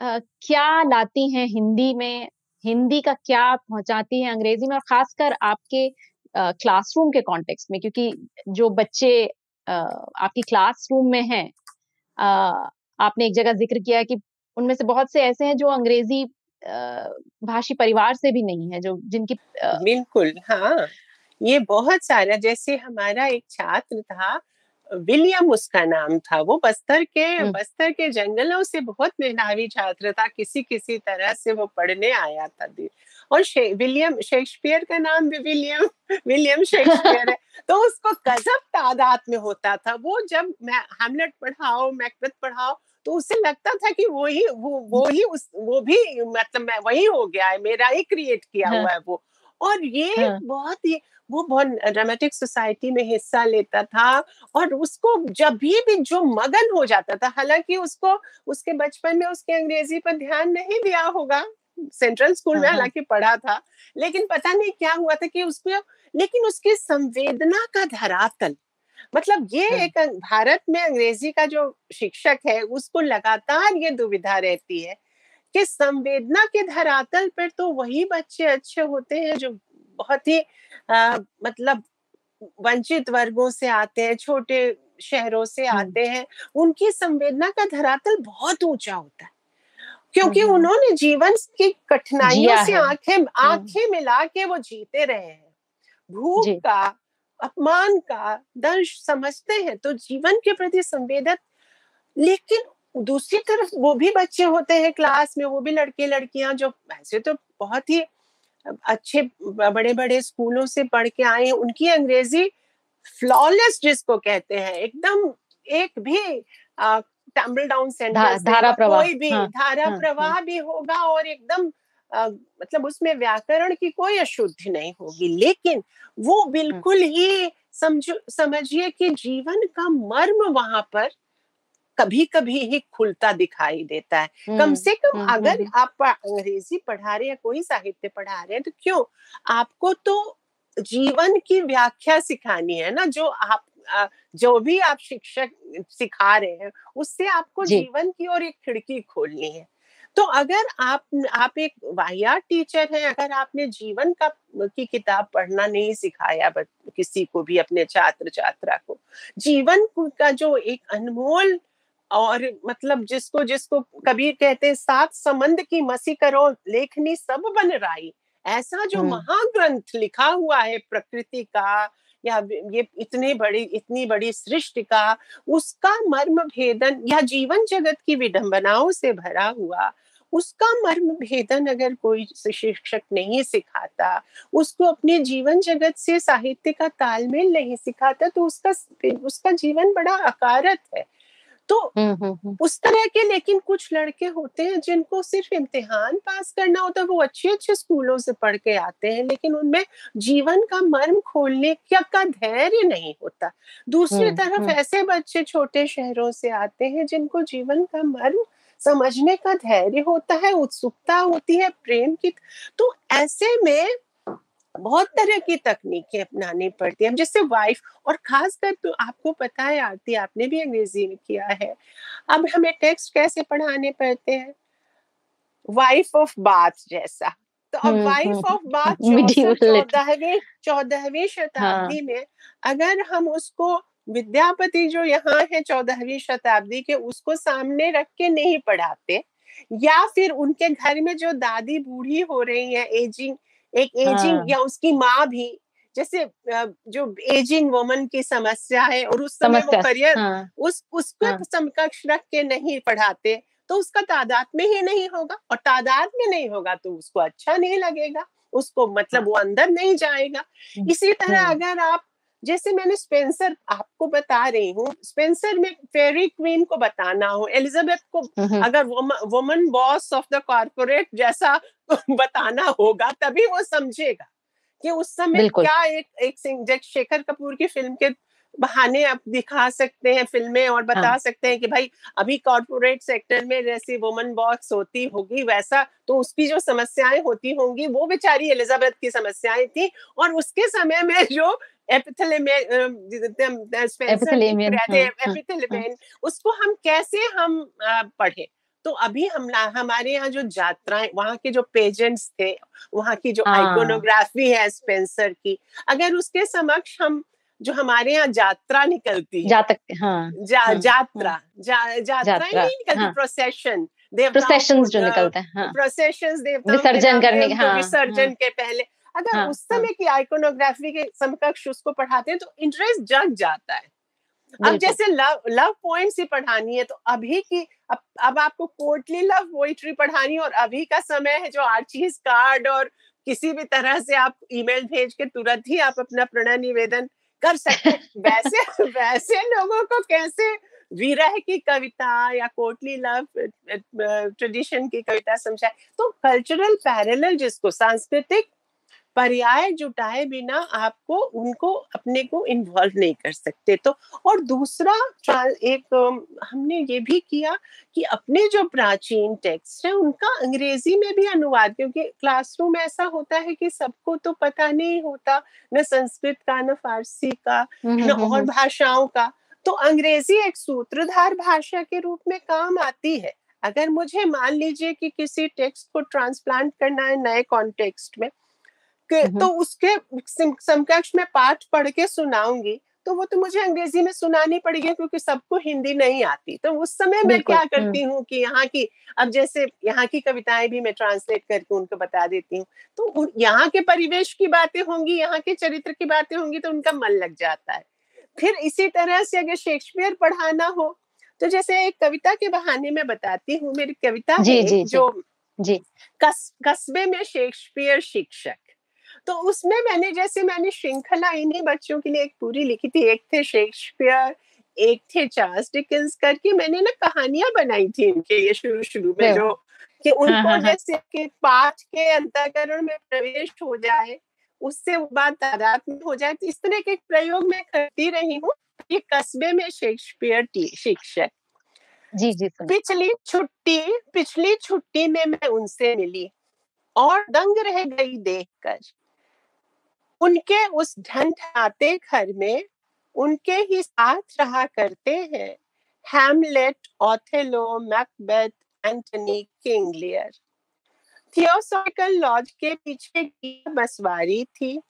क्या लाती हैं हिंदी में? हिंदी का क्या पहुंचाती है अंग्रेज़ी में? और खासकर आपके क्लासरूम के कॉन्टेक्स्ट में, क्योंकि जो बच्चे आपकी क्लासरूम में हैं आपने एक जगह ज़िक्र किया कि उनमें से बहुत से ऐसे हैं जो अंग्रेज़ी भाषी परिवार से भी नहीं है, जो जिनकी बिल्कुल हाँ। ये बहुत सारा जैसे हमारा एक छात्र था विलियम उसका नाम था। वो बस्तर के। बस्तर के जंगलों से बहुत मेधावी छात्र था। किसी किसी तरह से वो पढ़ने आया था और शे, विलियम शेक्सपियर का नाम भी विलियम विलियम शेक्सपियर है। (laughs) तो उसको गजब तादाद में होता था। वो जब मैं हेमलेट पढ़ाओ मैकबेथ पढ़ाओ तो उसे लगता था कि वो ही वो वो ही उस वो भी मतलब मैं वही हो गया है। मेरा ही क्रिएट किया हाँ। हुआ है वो। और ये हाँ. बहुत ही वो बहुत ड्रामेटिक सोसाइटी में हिस्सा लेता था और उसको जब भी भी जो मगन हो जाता था हालाँकि उसको उसके बचपन में उसके अंग्रेज़ी पर ध्यान नहीं दिया होगा सेंट्रल स्कूल में हाँ, हाँ। हालाँकि पढ़ा था लेकिन पता नहीं क्या हुआ था कि उसको लेकिन उसकी संवेदना का धरातल मतलब ये एक भारत में अंग्रेज़ी का जो शिक्षक है उसको लगातार ये दुविधा रहती है कि संवेदना के धरातल पर तो वही बच्चे अच्छे होते हैं जो बहुत ही आ, मतलब वंचित वर्गों से आते हैं छोटे शहरों से आते हैं उनकी संवेदना का धरातल बहुत ऊँचा होता है। क्योंकि उन्होंने जीवन की कठिनाइयों से आँखें आँखें मिला के वो जीते रहे हैं। भूख का अपमान का दर्श समझते हैं तो जीवन के प्रति संवेदक लेकिन दूसरी तरफ़ वो भी बच्चे होते हैं क्लास में वो भी लड़के लड़कियाँ जो वैसे तो बहुत ही अच्छे बड़े बड़े स्कूलों से पढ़ के आए हैं उनकी अंग्रेज़ी फ्लॉलेस जिसको कहते हैं एकदम एक भी टम्बल डाउन सेंटेंस धारा प्रवाह कोई भी हाँ, धारा हाँ, प्रवाह हाँ. भी होगा और एकदम आ, मतलब उसमें व्याकरण की कोई अशुद्धि नहीं होगी लेकिन वो बिल्कुल ही समझो समझिए कि जीवन का मर्म वहाँ पर कभी कभी ही खुलता दिखाई देता है। कम से कम अगर आप अंग्रेज़ी पढ़ा रहे हैं कोई साहित्य पढ़ा रहे हैं तो क्यों? आपको तो जीवन की व्याख्या सिखानी है ना जो आप जो भी आप शिक्षक सिखा रहे हैं उससे आपको जी। जीवन की ओर एक खिड़की खोलनी है। तो अगर आप आप एक वाहियात टीचर हैं अगर आपने जीवन का की किताब पढ़ना नहीं सिखाया किसी को भी अपने छात्र छात्रा को जीवन का जो एक अनमोल और मतलब जिसको जिसको कबीर कहते हैं सात संबंध की मसी करो लेखनी सब बन राई। ऐसा जो महाग्रंथ लिखा हुआ है प्रकृति का या ये इतने बड़ी इतनी बड़ी सृष्टि का उसका मर्म भेदन या जीवन जगत की विडंबनाओं से भरा हुआ उसका मर्म भेदन अगर कोई शिक्षक नहीं सिखाता उसको अपने जीवन जगत से साहित्य का तालमेल नहीं सिखाता तो उसका उसका जीवन बड़ा अकारत है। तो हम्म हम्म हम्म, उस तरह के लेकिन कुछ लड़के होते हैं जिनको सिर्फ़ इम्तिहान पास करना होता है वो अच्छे अच्छे स्कूलों से पढ़ के आते हैं लेकिन उनमें जीवन का मर्म खोलने का, का धैर्य नहीं होता। दूसरी तरफ़ ऐसे बच्चे छोटे शहरों से आते हैं जिनको जीवन का मर्म समझने का धैर्य होता है उत्सुकता होती है प्रेम की तो ऐसे में बहुत तरह की तकनीकें अपनानी पड़ती है। जैसे वाइफ और खासकर तो आपको पता है आरती आपने भी अंग्रेज़ी में किया है। अब हमें टेक्स्ट कैसे पढ़ाने पड़ते हैं? वाइफ ऑफ़ बाथ जैसा। तो अब वाइफ ऑफ़ बाथ चौदहवीं चौदहवीं हाँ। शताब्दी में अगर हम उसको विद्यापति जो यहाँ है चौदहवीं शताब्दी के उसको सामने रख के नहीं पढ़ाते या फिर उनके घर में जो दादी बूढ़ी हो रही है एजिंग एक एजिंग हाँ। या उसकी माँ भी जैसे जो एजिंग वुमन की समस्या है और उस समय वो करियर हाँ। उस उसको हाँ। समकक्ष रख के नहीं पढ़ाते तो उसका तादाद में ही नहीं होगा और तादाद में नहीं होगा तो उसको अच्छा नहीं लगेगा उसको मतलब हाँ। वो अंदर नहीं जाएगा। इसी तरह हम्म अगर आप जैसे मैंने स्पेंसर आपको बता रही हूँ स्पेंसर में फेरी क्वीन को बताना हो एलिजाबेथ को अगर woman boss of the corporate जैसा (laughs) बताना होगा तभी वो समझेगा कि उस समय क्या एक एक शेखर कपूर की फ़िल्म के बहाने आप दिखा सकते हैं फ़िल्में और बता हाँ। सकते हैं कि भाई अभी कॉर्पोरेट सेक्टर में जैसी वुमन बॉक्स होती होगी वैसा तो उसकी जो समस्याएँ होती होंगी वो बेचारी एलिजाबेथ की समस्याएँ थी और उसके समय में जो रहते हाँ हाँ हाँ। उसको हम कैसे हम पढ़े? तो अभी हम हमारे यहाँ जो यात्राएँ वहाँ के जो पेजेंट्स थे वहाँ की जो आइकोनोग्राफी है स्पेंसर की अगर उसके समक्ष हम जो हमारे यहाँ यात्रा निकलती है। जातक हाँ जा, हाँ यात्रा हाँ। जा, यात्रा नहीं निकलती हाँ। प्रोसेशन जो निकलते हैं प्रोसेशंस देवताओं के विसर्जन करने के हाँ विसर्जन के पहले। अगर हाँ उस समय की आइकोनोग्राफी के समकक्ष उसको पढ़ाते हैं तो इंटरेस्ट जग जाता है। अब जैसे लव लव पॉइंट्स ही पढ़ानी है तो अभी की अब अब आपको कोर्टली लव पोइट्री पढ़ानी है और अभी का समय है जो आर्चीज कार्ड और किसी भी तरह से आप ईमेल भेज के तुरंत ही आप अपना प्रणय निवेदन कर सकते वैसे वैसे लोगों को कैसे विरह की कविता या कोटली लव ट्रेडिशन की कविता समझाए? तो कल्चरल पैरेलल जिसको, सांस्कृतिक पर्याय जुटाए बिना आपको उनको अपने को इन्वॉल्व नहीं कर सकते। तो और दूसरा एक हमने ये भी किया कि अपने जो प्राचीन टेक्स्ट है उनका अंग्रेज़ी में भी अनुवाद क्योंकि क्लासरूम ऐसा होता है कि सबको तो पता नहीं होता न संस्कृत का न फारसी का न और भाषाओं का। तो अंग्रेज़ी एक सूत्रधार भाषा के रूप में काम आती है। अगर मुझे मान लीजिए कि किसी टेक्स्ट को ट्रांसप्लांट करना है नए कॉन्टेक्स्ट में तो उसके समकक्ष में पाठ पढ़ के सुनाऊँगी तो वो तो मुझे अंग्रेज़ी में सुनानी पड़ेगी क्योंकि सबको हिंदी नहीं आती। तो उस समय मैं क्या करती हूँ कि यहाँ की अब जैसे यहाँ की कविताएँ भी मैं ट्रांसलेट करके उनको बता देती हूँ तो यहाँ के परिवेश की बातें होंगी यहाँ के चरित्र की बातें होंगी तो उनका मन लग जाता है। फिर इसी तरह से अगर शेक्सपियर पढ़ाना हो तो जैसे एक कविता के बहाने में बताती हूँ मेरी कविता जी, है जी, जो। जी कस, कस्बे में शेक्सपियर शिक्षक। तो उसमें मैंने जैसे मैंने श्रृंखला इन्हीं बच्चों के लिए एक पूरी लिखी थी। एक थे शेक्सपियर एक थे चार्ल्स डिकिंस करके मैंने ना कहानियाँ बनाई थी इनके ये शुरू शुरू में जो कि उनको हाँ, हाँ, जैसे कि पाठ के अंतकरण में प्रवेश हो जाए उससे वो बात तादाद में हो जाए तो इस तरह के प्रयोग मैं करती रही हूँ। ये कस्बे में शेक्सपियर शिक्षक। जी जी पिछली छुट्टी पिछली छुट्टी में मैं उनसे मिली और दंग रह गई देखकर। उनके उस ढंढाते घर में उनके ही साथ रहा करते हैं। Hamlet Othello Macbeth Antony King Lear theosophical lodge के पीछे की बसवारी थी,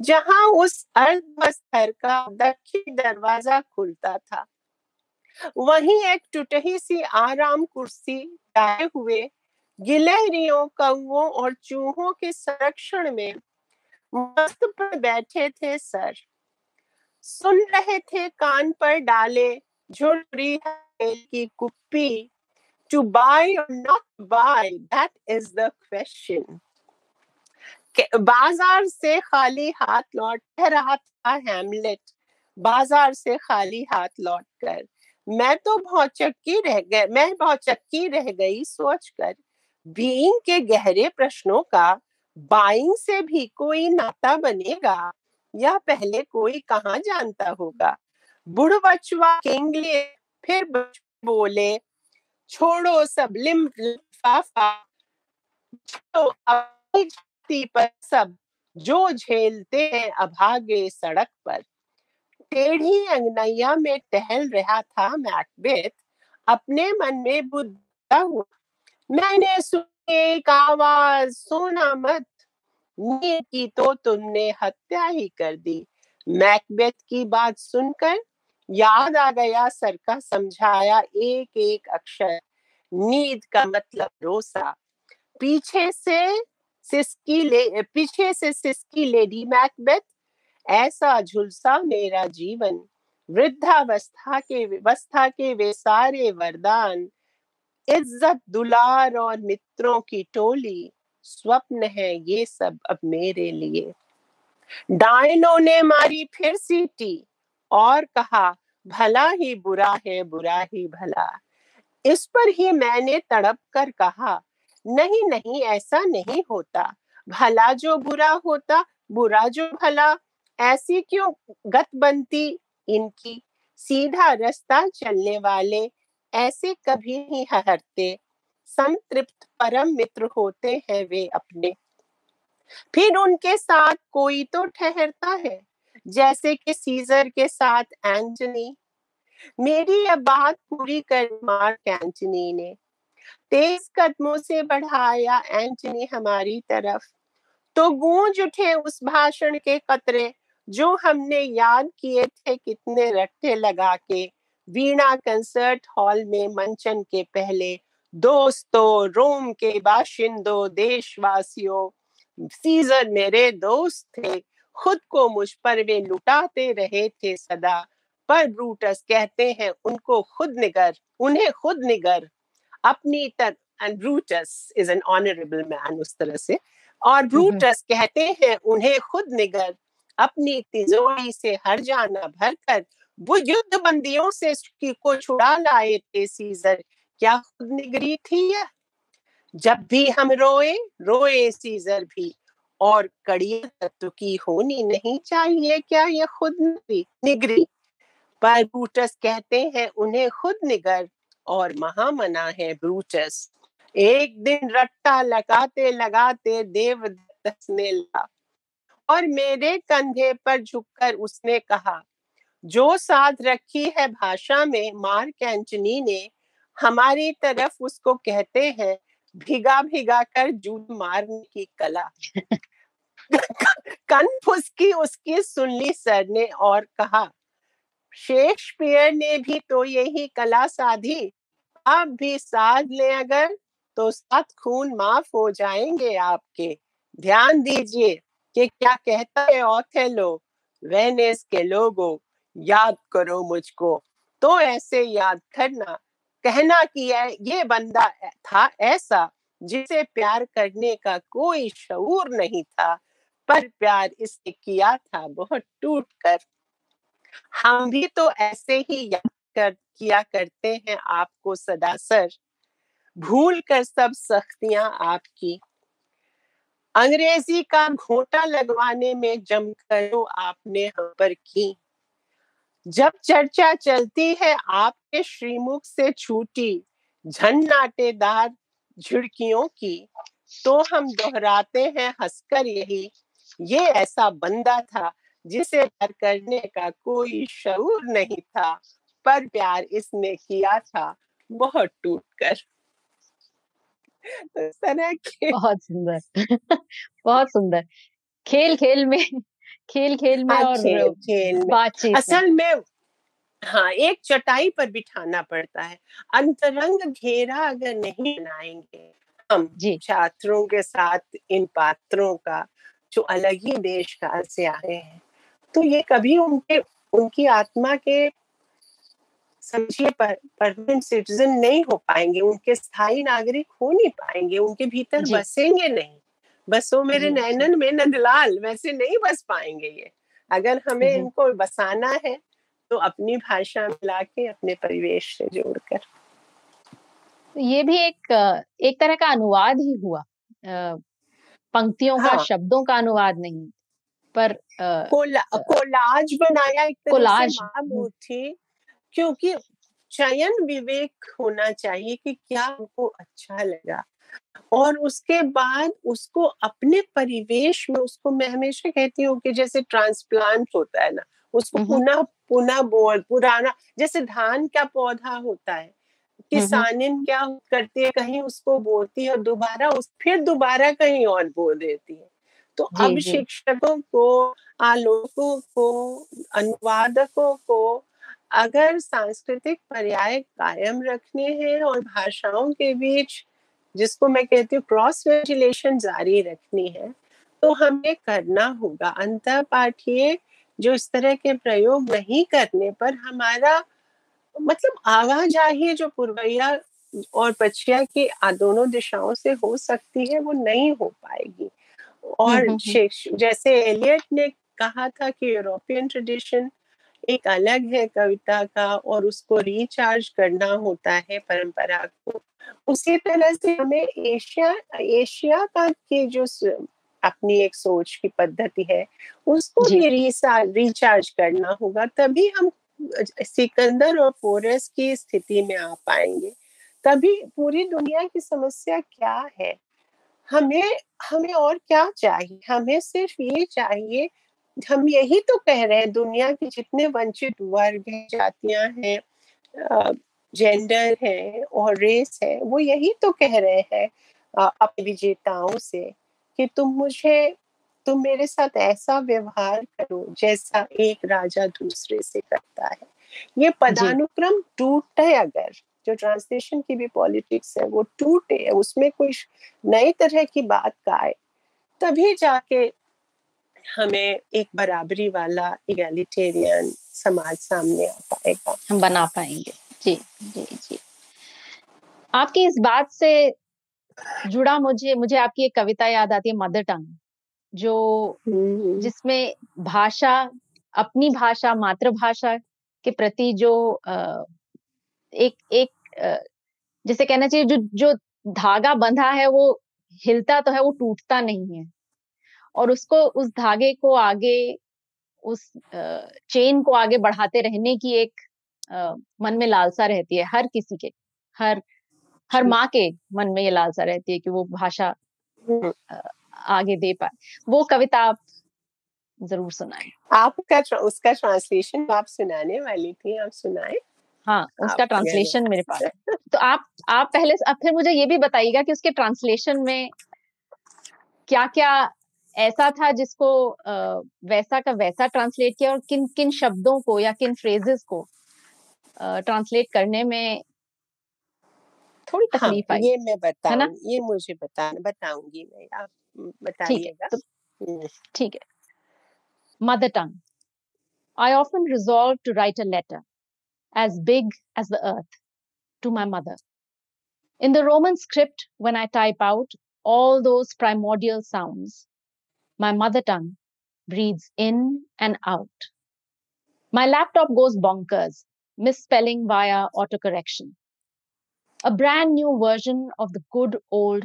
जहाँ उस अर्धवस्थर का दक्षिण दरवाज़ा खुलता था। वहीं एक टूटही सी आराम कुर्सी डाले हुए गिलहरियों कौओं और चूहों के संरक्षण में मस्त पर बैठे थे सर। सुन रहे थे कान पर डाले झुर्री की कुप्पी। To by or not by that is the question बाज़ार से खाली हाथ लौट रहा था हेमलेट बाज़ार से खाली हाथ लौट कर। मैं तो बहुत चक्की रह गए, मैं बहुत चक्की रह गई सोचकर। बीइंग के गहरे प्रश्नों का बाइंग से भी कोई नाता बनेगा, या पहले कोई कहा जानता होगा? बुढ़ बचवा किंगले, फिर बोले, छोड़ो सब लिफाफा पर सब, जो झेलते हैं अभागे सड़क पर। टेढ़ी अंगनैया में टहल रहा था मैकबेथ, अपने मन में बुद्धा हुआ, मैंने सुनी एक आवाज़, सोना मत। नीर की तो तुमने हत्या ही कर दी। मैकबेथ की बात सुनकर याद आ गया सर का समझाया एक एक अक्षर। नींद का मतलब रोसा। पीछे से सिस्की ले, पीछे से सिस्की लेडी मैकबेथ, ऐसा झुलसा मेरा जीवन। वृद्धावस्था के, व्यवस्था के वे सारे वरदान। इज़्ज़त दुलार और मित्रों की टोली, स्वप्न है ये सब अब मेरे लिए। डायनो ने मारी फिर सीटी, और कहा, भला ही बुरा है, बुरा ही भला। इस पर ही मैंने तड़प कर कहा, नहीं नहीं, ऐसा नहीं होता। भला जो बुरा होता, बुरा जो भला। ऐसी क्यों गत बनती इनकी? सीधा रास्ता चलने वाले ऐसे कभी नहीं हरते संतृप्त, परम मित्र होते हैं वे अपने। फिर उनके साथ कोई तो ठहरता है, जैसे कि सीजर के साथ एंटनी मेरी यह बात पूरी कर मार्क एंटनी ने। तेज कदमों से बढ़ाया एंटनी हमारी तरफ़। तो गूंज उठे उस भाषण के कतरे, जो हमने याद किए थे कितने रट्टे लगा के। वीणा कंसर्ट हॉल में मंचन के पहले दोस्तों रोम के बाशिंदों देशवासियों सीजर मेरे दोस्त थे। खुद को मुझ पर वे लुटाते रहे थे सदा। पर ब्रूटस कहते हैं उनको खुद निगर उन्हें खुद निगर। अपनी तर and Brutus is an honourable man उस तरह से। और ब्रूटस कहते हैं उन्हें खुद निगर। अपनी तिजोरी से हर जाना भर कर वो युद्ध बंदियों से को छुड़ा लाए थे सीजर। क्या खुद निगरी थी यह? जब भी हम रोए रोए सीजर भी। और कड़ी तत्व की होनी नहीं चाहिए क्या यह खुद निगरी? पर ब्रूटस कहते हैं उन्हें खुद निगर, और महामना है ब्रूटस। एक दिन रट्टा लगाते लगाते देवदत्त ने ला। और मेरे कंधे पर झुककर उसने कहा जो साथ रखी है भाषा में, मार्क एंटनी ने, हमारी तरफ़ उसको कहते हैं, भिगा भिगा कर जूद मारने की कला। (laughs) कन फुसकी उसकी सुन ली सर ने और कहा, शेक्सपियर ने भी तो यही कला साधी। आप भी साध ले अगर तो सात खून माफ़ हो जाएँगे आपके। ध्यान दीजिए कि क्या कहता है ऑथेलो, वेनेस के लोगों याद करो मुझको। तो ऐसे याद करना, कहना कि ये बंदा था ऐसा जिसे प्यार करने का कोई शऊर नहीं था, पर प्यार इसने किया था, बहुत टूट कर हम भी तो ऐसे ही याद कर, किया करते हैं आपको सदा सर। भूल कर सब सख्तियाँ आपकी। अंग्रेज़ी का घोटा लगवाने में जमकर आपने हम पर की। जब चर्चा चलती है आपके श्रीमुख से छूटी झन्नाटेदार झुड़कियों की तो हम दोहराते हैं हंसकर यही। ये ऐसा बंदा था जिसे डर करने का कोई शऊर नहीं था, पर प्यार इसने किया था बहुत टूट कर तो बहुत सुंदर। (laughs) बहुत सुंदर। खेल खेल में खेल खेल में हाँ, और खेल, खेल बातचीत असल में हाँ एक चटाई पर बिठाना पड़ता है। अंतरंग घेरा अगर नहीं बनाएँगे हम जी। छात्रों के साथ इन पात्रों का जो अलग ही देश काल से आए हैं तो ये कभी उनके उनकी आत्मा के समझिए परमानेंट सिटीजन नहीं हो पाएँगे उनके स्थायी नागरिक हो नहीं पाएँगे उनके भीतर बसेंगे नहीं। बसो मेरे नैनन में नंदलाल वैसे नहीं बस पाएँगे ये। अगर हमें इनको बसाना है तो अपनी भाषा मिला के अपने परिवेश से जोड़कर। ये भी एक एक तरह का अनुवाद ही हुआ। पंक्तियों हाँ. का शब्दों का अनुवाद नहीं पर कोला, कोलाज बनाया एक कोलाज हम्म। थी क्योंकि चयन विवेक होना चाहिए कि क्या उनको अच्छा लगा। और उसके बाद उसको अपने परिवेश में उसको मैं हमेशा कहती हूँ कि जैसे ट्रांसप्लांट होता है ना उसको पुनः पुनः बोल पुराना जैसे धान का पौधा होता है किसानिन क्या करती है कहीं उसको बोती है और दोबारा उस फिर दोबारा कहीं और बोल देती है। तो अब शिक्षकों को आलोकों को अनुवादकों को अगर सांस्कृतिक पर्याय कायम रखने हैं और भाषाओं के बीच जिसको मैं कहती हूँ क्रॉस वेंटिलेशन जारी रखनी है। तो हमें करना होगा। अंत पाठीय जो इस तरह के प्रयोग नहीं करने पर हमारा मतलब आवाजाही जो पूर्वैया और पछिया की दोनों दिशाओं से हो सकती है वो नहीं हो पाएगी। और जैसे एलियट ने कहा था कि यूरोपियन ट्रेडिशन एक अलग है कविता का और उसको रिचार्ज करना होता है परंपरा को। उसी तरह से हमें एशिया एशिया का की जो अपनी एक सोच की पद्धति है उसको भी रिचार्ज करना होगा तभी हम सिकंदर और पोरस की स्थिति में आ पाएँगे। तभी पूरी दुनिया की समस्या क्या है? हमें हमें और क्या चाहिए? हमें सिर्फ़ ये चाहिए हम यही तो कह रहे हैं दुनिया के जितने वंचित वर्ग हैं जातियाँ हैं जेंडर है और रेस है वो यही तो कह रहे हैं अपने विजेताओं से कि तुम मुझे तुम मेरे साथ ऐसा व्यवहार करो जैसा एक राजा दूसरे से करता है। ये पदानुक्रम टूटे अगर जो ट्रांसलेशन की भी पॉलिटिक्स है वो टूटे उसमें कोई नई तरह की बात का आए तभी जाके हमें एक बराबरी वाला इगैलिटेरियन समाज सामने आ पाएगा। हम बना पाएँगे। जी जी जी। आपकी इस बात से जुड़ा मुझे मुझे आपकी एक कविता याद आती है मदर टंग जो हम्म। जिसमें भाषा अपनी भाषा मातृभाषा के प्रति जो एक एक जिसे कहना चाहिए जो जो धागा बंधा है वो हिलता तो है वो टूटता नहीं है। और उसको उस धागे को आगे उस चेन को आगे बढ़ाते रहने की एक मन में लालसा रहती है हर किसी के हर हर माँ के मन में ये लालसा रहती है कि वो भाषा हम्म। आगे दे पाए। वो कविता आप ज़रूर सुनाए। आपका उसका ट्रांसलेशन आप सुनाने वाली थी आप सुनाए। हाँ उसका ट्रांसलेशन मेरे पास है। तो आप आप पहले अब फिर मुझे ये भी बताइएगा कि उसके ट्रांसलेशन में क्या क्या ऐसा था जिसको वैसा का वैसा ट्रांसलेट किया और किन किन शब्दों को या किन फ्रेजेस को ट्रांसलेट करने में थोड़ी हाँ, तकलीफ़ हाँ, आई ये मैं बता ना? ये मुझे बता बताऊँगी मैं बताइएगा। तो ठीक है। Mother tongue I often resolve to write a letter as big as the earth to my mother in the Roman script when I type out all those primordial sound my mother tongue breathes in and out. My laptop goes bonkers, misspelling via autocorrection. A brand new version of the good old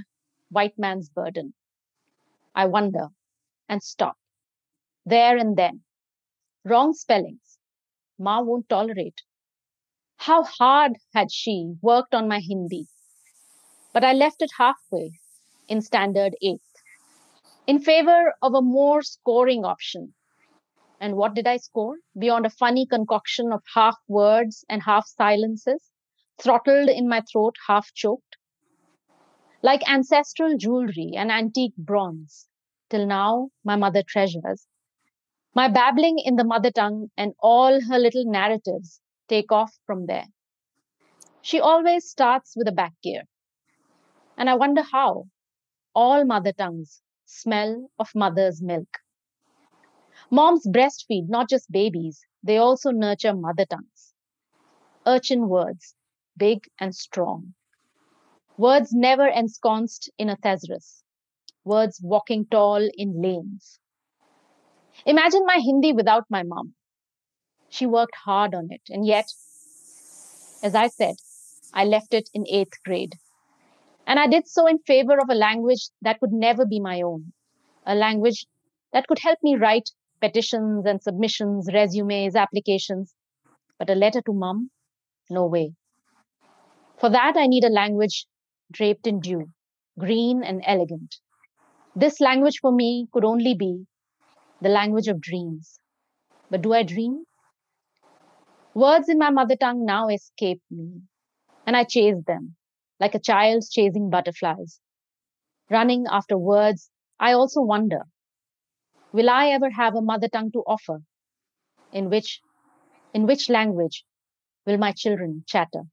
white man's burden. I wonder and stop. There and then. Wrong spellings. Ma won't tolerate. How hard had she worked on my Hindi? But I left it halfway in standard 8th in favor of a more scoring option. And what did I score? Beyond a funny concoction of half words and half silences, throttled in my throat, half choked. Like ancestral jewelry and antique bronze, till now my mother treasures. My babbling in the mother tongue and all her little narratives take off from there. She always starts with a back gear. And I wonder how all mother tongues smell of mother's milk. Moms breastfeed not just babies, they also nurture mother tongues. Urchin words, big and strong. Words never ensconced in a thesaurus. Words walking tall in lanes. Imagine my Hindi without my mom. She worked hard on it, and yet, as I said, I left it in eighth grade. And I did so in favor of a language that could never be my own, a language that could help me write petitions and submissions, resumes, applications. But a letter to mom? No way. For that, I need a language draped in dew, green and elegant. This language for me could only be the language of dreams. But do I dream? Words in my mother tongue now escape me, and I chase them like a child chasing butterflies. Running after words, I also wonder will I ever have a mother tongue to offer? In which, in which language will my children chatter?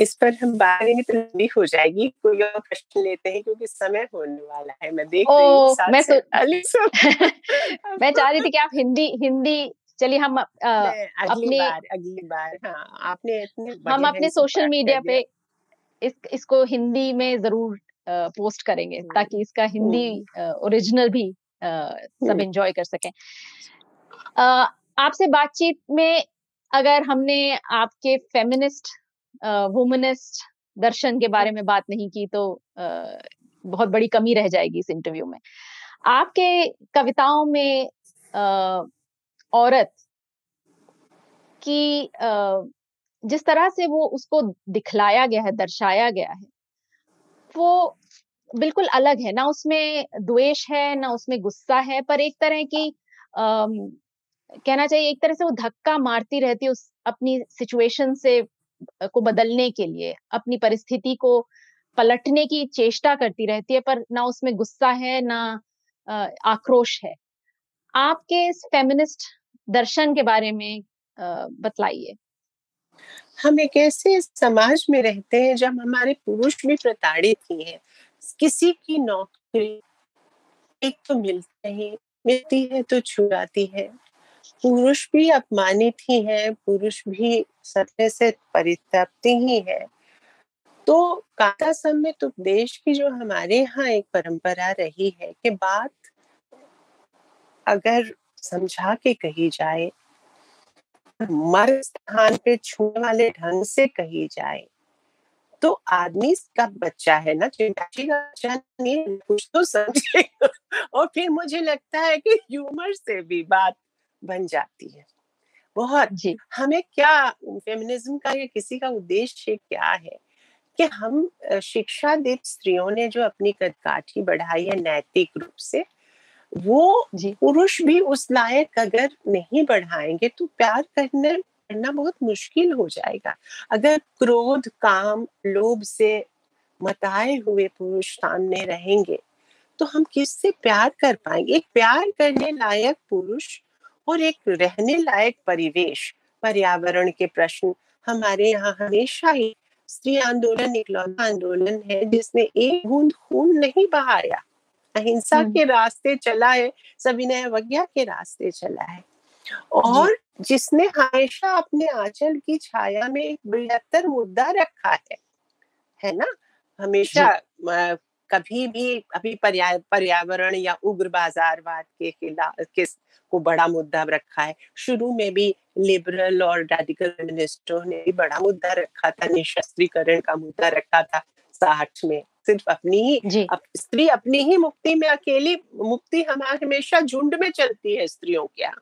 इस पर हम बात करेंगे तो लंबी हो जाएगी कोई और प्रश्न लेते हैं क्योंकि समय होने वाला है मैं देख रही हूँ मैं सो... (laughs) मैं चाह रही थी कि आप (laughs) हिंदी हिंदी चलिए हम आ, अगली बार अगली बार हाँ आपने हम अपने सोशल मीडिया पे इस इसको हिंदी में ज़रूर पोस्ट करेंगे हम्म। ताकि इसका हिंदी ओरिजिनल हम्म। भी सब एंजॉय हम्म। कर सकें आपसे बातचीत में अगर हमने आपके फेमिनिस्ट वुमनिस्ट दर्शन के बारे में बात नहीं की तो बहुत बड़ी कमी रह जाएगी इस इंटरव्यू में आपके कविताओं में औरत की जिस तरह से वो उसको दिखलाया गया है, दर्शाया गया है, वो बिल्कुल अलग है। ना उसमें द्वेष है, ना उसमें गुस्सा है, पर एक तरह की कहना चाहिए, एक तरह से वो धक्का मारती रहती है उस अपनी सिचुएशन से को बदलने के लिए, अपनी परिस्थिति को पलटने की चेष्टा करती रहती है, पर ना उसमें गुस्सा है, ना आक्रोश है। आपके इस फेमिनिस्ट दर्शन के बारे में बतलाइए। हम एक ऐसे समाज में रहते हैं, जब हमारे पुरुष भी प्रताड़ित ही हैं। किसी की नौकरी एक तो मिलते ही, मिलती है तो छुड़ाती है। पुरुष भी अपमानित ही है, पुरुष भी सत्य से परितप्ति ही है। तो काका समय तो देश की जो हमारे यहाँ एक परंपरा रही है कि बात अगर समझा के कही जाए। मर स्थान पे छूने वाले ढंग से कही जाए। तो आदमी का बच्चा है ना चिंताची का बच्चा नहीं कुछ तो समझेगा और फिर मुझे लगता है कि ह्यूमर से भी बात बन जाती है। बहुत जी। हमें क्या फेमिनिज्म का या किसी का उद्देश्य क्या है कि हम शिक्षा दीप स्त्रियों ने जो अपनी कदकाठी बढ़ाई है नैतिक रूप से वो पुरुष भी उस लायक अगर नहीं बढ़ाएँगे तो प्यार करने करना बहुत मुश्किल हो जाएगा। अगर क्रोध काम लोभ से मताए हुए पुरुष सामने रहेंगे तो हम किससे प्यार कर पाएँगे? एक प्यार करने लायक पुरुष और एक रहने लायक परिवेश पर्यावरण के प्रश्न। हमारे यहाँ हमेशा ही स्त्री आंदोलन इकलौता आंदोलन है जिसने एक बूंद खून नहीं बहाया। (laughs) अहिंसा। के रास्ते चला है सविनय अवज्ञा के रास्ते चला है। और जिसने हमेशा अपने आंचल की छाया में एक बृहत्तर मुद्दा रखा है है ना? हमेशा कभी भी अभी पर्यावरण या उग्र बाजारवाद के खिलाफ किस को बड़ा मुद्दा रखा है। शुरू में भी लिबरल और रेडिकल फेमिनिस्टों ने भी बड़ा मुद्दा रखा था निशस्त्रीकरण का मुद्दा रखा था साठ में। सिर्फ़ अपनी ही अप, स्त्री अपनी ही मुक्ति में अकेली मुक्ति हमारे हमेशा झुंड में चलती है स्त्रियों के यहाँ।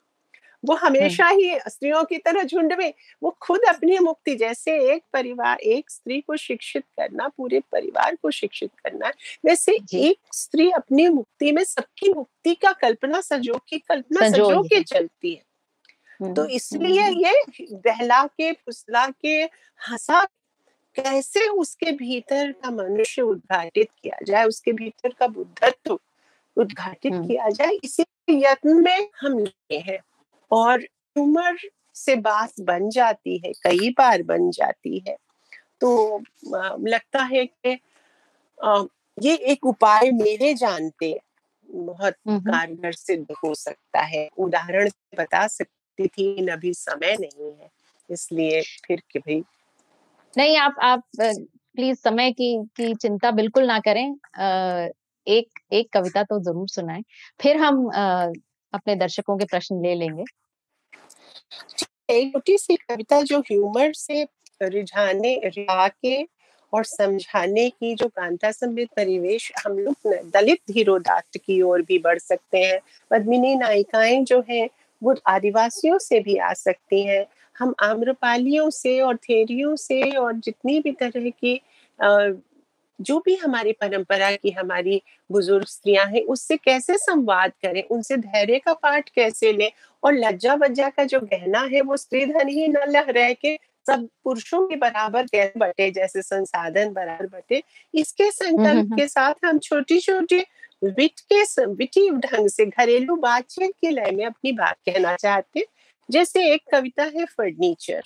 वो हमेशा ही स्त्रियों की तरह झुंड में वो खुद अपनी मुक्ति जैसे एक परिवार एक स्त्री को शिक्षित करना पूरे परिवार को शिक्षित करना वैसे एक स्त्री अपनी मुक्ति में सबकी मुक्ति का कल्पना संजो की कल्पना संजो के चलती है। हम्म, तो इसलिए हम्म, ये बहला के फुसला के हंसा कैसे उसके भीतर का मनुष्य उद्घाटित किया जाए उसके भीतर का बुद्धत्व उद्घाटित। किया जाए इसी यत्न में हम लगे हैं और उम्र से बात बन जाती है कई बार बन जाती है तो लगता है कि ये एक उपाय मेरे जानते बहुत। कारगर सिद्ध हो सकता है उदाहरण से बता सकती थी अभी समय नहीं है इसलिए फिर कि भाई नहीं, आप आप प्लीज़ समय की की चिंता बिल्कुल ना करें। एक एक कविता तो ज़रूर सुनाएँ। फिर हम अपने दर्शकों के प्रश्न ले लेंगे। एक छोटी सी कविता जो ह्यूमर से रिझाने रिझा के और समझाने की जो कांता संबित परिवेश हम लोग दलित धीरोदात्त की ओर भी बढ़ सकते हैं। पद्मिनी नायिकाएँ जो हैं, वो आदिवासियों से भी आ सकती हैं। हम आम्रपालियों से और थेरियों से और जितनी भी तरह की जो भी हमारी परंपरा की हमारी बुज़ुर्ग स्त्रियाँ हैं उससे कैसे संवाद करें? उनसे धैर्य का पाठ कैसे लें? और लज्जा वज्जा का जो गहना है वो स्त्रीधन ही न लह रह के सब पुरुषों के बराबर कैसे बटे जैसे संसाधन बराबर बटे इसके संकल्प। के साथ हम छोटी छोटी विट के विटी ढंग से घरेलू बातचीत के लय में अपनी बात कहना चाहते हैं। जैसे एक कविता है फर्नीचर।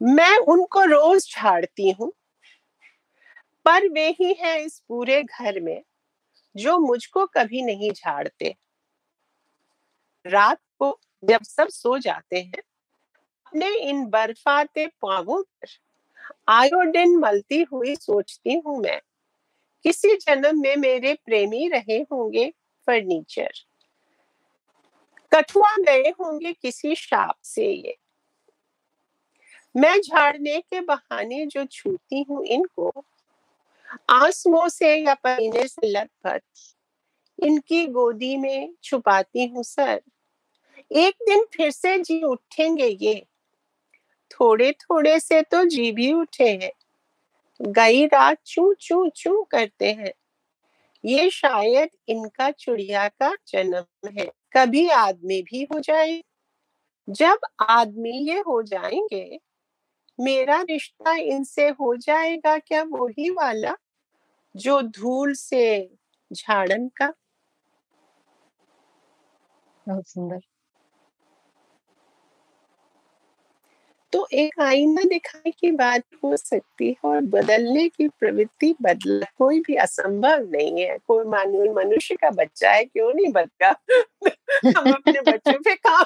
मैं उनको रोज झाड़ती हूँ पर वे ही हैं इस पूरे घर में जो मुझको कभी नहीं झाड़ते। रात को जब सब सो जाते हैं अपने इन बर्फाते पांवों पर आयोडीन मलती हुई सोचती हूँ मैं किसी जन्म में मेरे प्रेमी रहे होंगे फर्नीचर। कठुआ गए होंगे किसी शाप से ये। मैं झाड़ने के बहाने जो छूती हूँ इनको, आंसुओं से या पसीने से लथपथ इनकी गोदी में छुपाती हूँ सर। एक दिन फिर से जी उठेंगे ये। थोड़े थोड़े से तो जी भी उठे हैं। गई रात चू चू चू करते हैं। ये शायद इनका चिड़िया का जन्म है। कभी आदमी भी हो जाए। जब आदमी ये हो जाएँगे, मेरा रिश्ता इनसे हो जाएगा क्या वही वाला? जो धूल से झाड़न का? बहुत सुंदर। तो एक आईना दिखाने की बात हो सकती है और बदलने की प्रवृत्ति बदला कोई भी असंभव नहीं है। कोई मानव मनुष्य का बच्चा है क्यों नहीं बदला हम अपने बच्चों पे काम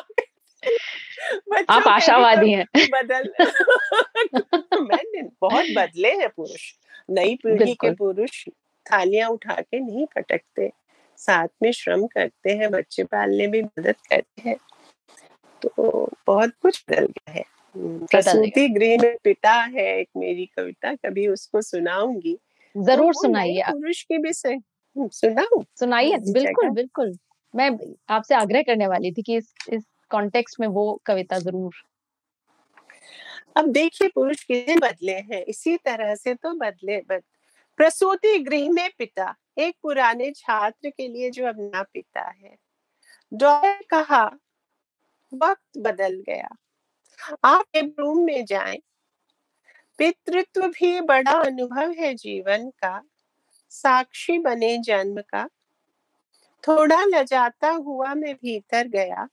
आप आशावादी हैं। बदल (laughs) मैंने बहुत बदले हैं पुरुष। नई पीढ़ी के पुरुष थालियाँ उठा के नहीं पटकते। साथ में श्रम करते हैं बच्चे पालने में मदद करते हैं। तो बहुत कुछ बदल गया है। प्रसूति गृह में पिता है एक मेरी कविता कभी उसको सुनाऊँगी। तो ज़रूर वो सुनाइए पुरुष की भी सही हम्म, सुनाऊं? सुनाइए बिल्कुल बिल्कुल। मैं आपसे आग्रह करने वाली थी कि इस इस कॉन्टेक्स्ट में वो कविता ज़रूर। अब देखिए पुरुष कितने बदले हैं। इसी तरह से तो बदले बद प्रसूति गृह में पिता एक पुराने छात्र के लिए जो अब ना पिता है। डॉक्टर कहा वक्त बदल गया। आप एक रूम में जाएँ। पितृत्व भी बड़ा अनुभव है जीवन का। साक्षी बने जन्म का। थोड़ा लजाता हुआ मैं भीतर गया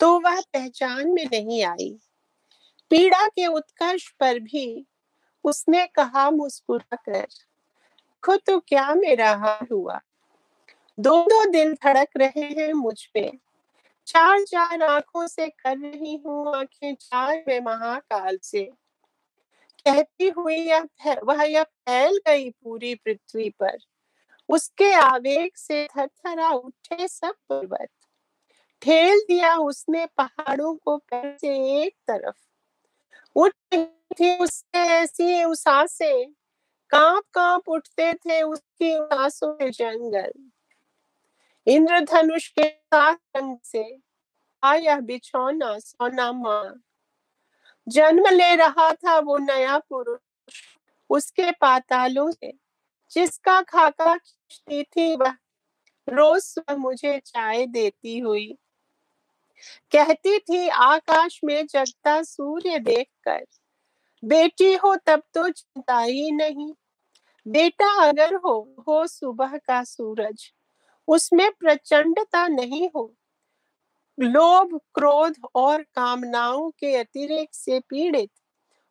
तो वह पहचान में नहीं आई। पीड़ा के उत्कर्ष पर भी उसने कहा मुस्कुरा कर, खुद तो क्या मेरा हाल हुआ? दो दो दिल धड़क रहे हैं मुझ पे। चार चार आँखों से कर रही हूँ आँखें चार में महाकाल से। कहती हुई यह वह यह फैल गई पूरी पृथ्वी पर। उसके आवेग से थरथरा उठे सब पर्वत। ठेल दिया उसने पहाड़ों को पैर से एक तरफ़। उठ थी उससे ऐसी उसासे। काँप काँप उठते थे उसकी आँसू के जंगल। इंद्रधनुष के साथ रंग से आया बिछौना सोना माँ जन्म ले रहा था वो नया पुरुष उसके पातालों से जिसका खाका खींचती थी वह रोज मुझे चाय देती हुई कहती थी आकाश में जगता सूर्य देखकर बेटी हो तब तो चिंता ही नहीं बेटा अगर हो हो सुबह का सूरज उसमें प्रचंडता नहीं हो। लोभ, क्रोध और कामनाओं के अतिरेक से पीड़ित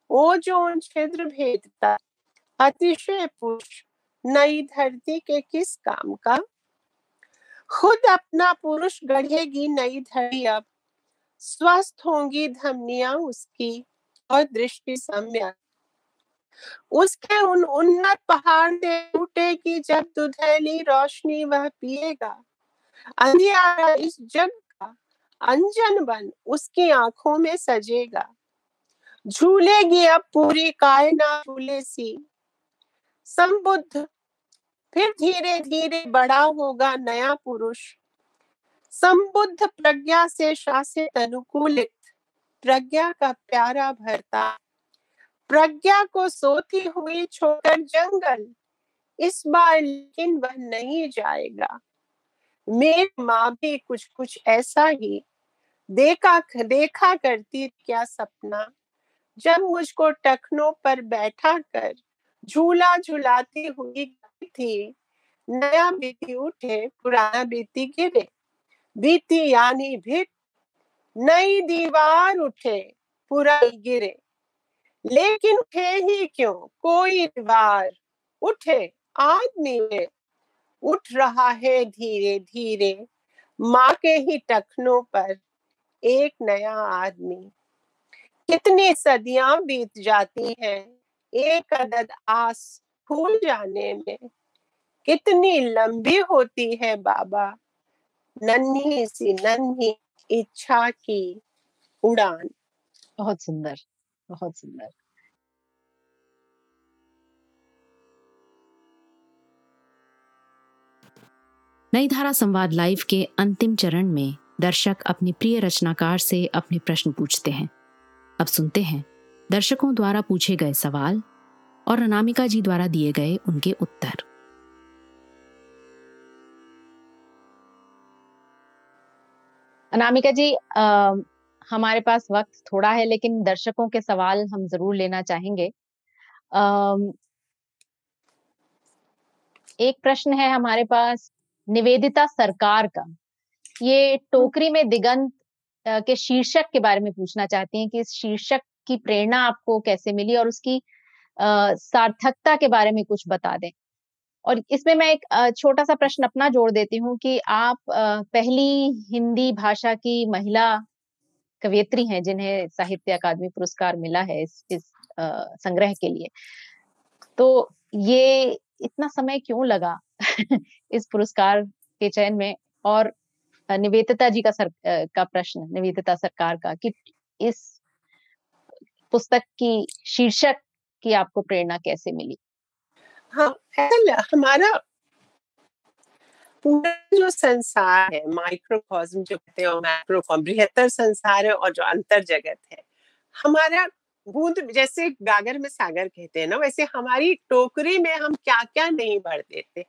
ओ जो छिद्र भेदता, अतिशय पुरुष नई धरती के किस काम का? खुद अपना पुरुष गढ़ेगी नई धरती अब, स्वस्थ होंगी धमनिया उसकी और दृष्टि सम्यक। उसके उन उन्नत पहाड़ से टूटेगी जब दुधैली रोशनी वह पिएगा। अंधियारा इस जग का अंजन बन उसकी आँखों में सजेगा। झूलेगी अब पूरी कायना झूले सी। संबुद्ध फिर धीरे धीरे बड़ा होगा नया पुरुष। संबुद्ध प्रज्ञा से शासित अनुकूलित प्रज्ञा का प्यारा भरता प्रज्ञा को सोती हुई छोकर जंगल। इस बार लेकिन वह नहीं जाएगा। मेरी माँ भी कुछ कुछ ऐसा ही देखा देखा करती क्या सपना? जब मुझको टखनों पर बैठा कर झूला झुलाती हुई थी, नया बीती उठे, पुराना बीती गिरे। बीती यानी भिट नई दीवार उठे, पुरानी गिरे। लेकिन उठे ही क्यों? कोई दीवार उठे आदमी में उठ रहा है धीरे धीरे, माँ के ही टखनों पर एक नया आदमी। कितनी सदियाँ बीत जाती हैं, एक अदद आस फूल जाने में। कितनी लंबी होती है बाबा, नन्ही सी, नन्ही इच्छा की उड़ान। बहुत सुंदर। बहुत सुंदर नई धारा संवाद लाइव के अंतिम चरण में दर्शक अपनी प्रिय रचनाकार से अपने प्रश्न पूछते हैं। अब सुनते हैं। दर्शकों द्वारा पूछे गए सवाल और अनामिका जी द्वारा दिए गए उनके उत्तर। अनामिका जी हमारे पास वक्त थोड़ा है, लेकिन दर्शकों के सवाल हम ज़रूर लेना चाहेंगे। एक प्रश्न है हमारे पास, निवेदिता सरकार का। ये टोकरी में दिगंत के शीर्षक के बारे में पूछना चाहती हैं कि इस शीर्षक की प्रेरणा आपको कैसे मिली और उसकी सार्थकता के बारे में कुछ बता दें। और इसमें मैं एक छोटा सा प्रश्न अपना जोड़ देती हूँ कि आप पहली हिंदी भाषा की महिला कवियत्री हैं जिन्हें साहित्य अकादमी पुरस्कार मिला है इस इस संग्रह के लिए। तो ये इतना समय क्यों लगा (laughs) इस पुरस्कार के चयन में? और निवेदिता जी का सर का प्रश्न, निवेदिता सरकार का कि इस पुस्तक की शीर्षक की आपको प्रेरणा कैसे मिली? हाँ हमारा पूरा जो संसार है माइक्रोकॉस्म जो कहते हैं माइक्रोकॉम बृहत्तर संसार है और जो अंतर जगत है। हमारा बूंद जैसे गागर में सागर कहते हैं ना वैसे हमारी टोकरी में हम क्या क्या नहीं भर देते।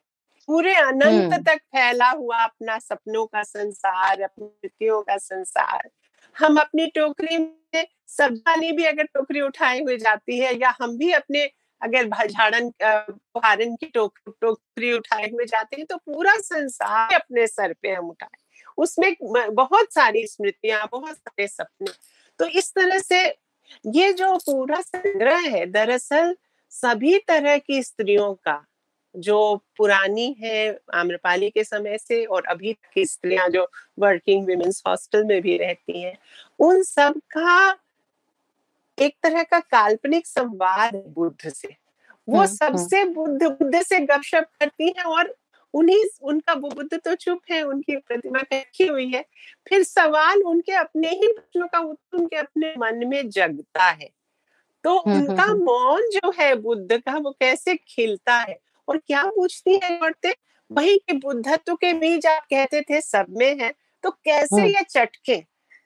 पूरे अनंत तक फैला हुआ अपना सपनों का संसार अपनी का संसार। हम अपनी टोकरी में सब्ज़ी भी अगर टोकरी उठाए हुए जाती है या हम भी अपने अगर झाड़न भारण की टोक, टोकरी उठाए हुए जाते हैं तो पूरा संसार अपने सर पे हम उठाए। उसमें बहुत सारी स्मृतियाँ बहुत सारे सपने। तो इस तरह से ये जो पूरा संग्रह है दरअसल सभी तरह की स्त्रियों का जो पुरानी है आम्रपाली के समय से और अभी की स्त्रियाँ जो वर्किंग वुमेन्स हॉस्टल में भी रहती हैं उन सब का एक तरह का काल्पनिक संवाद है बुद्ध से। वो सबसे बुद्ध बुद्ध से गपशप करती है और उन्हीं उनका वो बुद्ध तो चुप है उनकी प्रतिमा रखी हुई है। फिर सवाल उनके अपने ही प्रश्नों का उत्तर उनके अपने मन में जगता है। तो उनका। मौन जो है बुद्ध का वो कैसे खिलता है और क्या पूछती है औरतें? वही के बुद्धत्व के बीज आप कहते थे सब में है तो कैसे। ये चटके?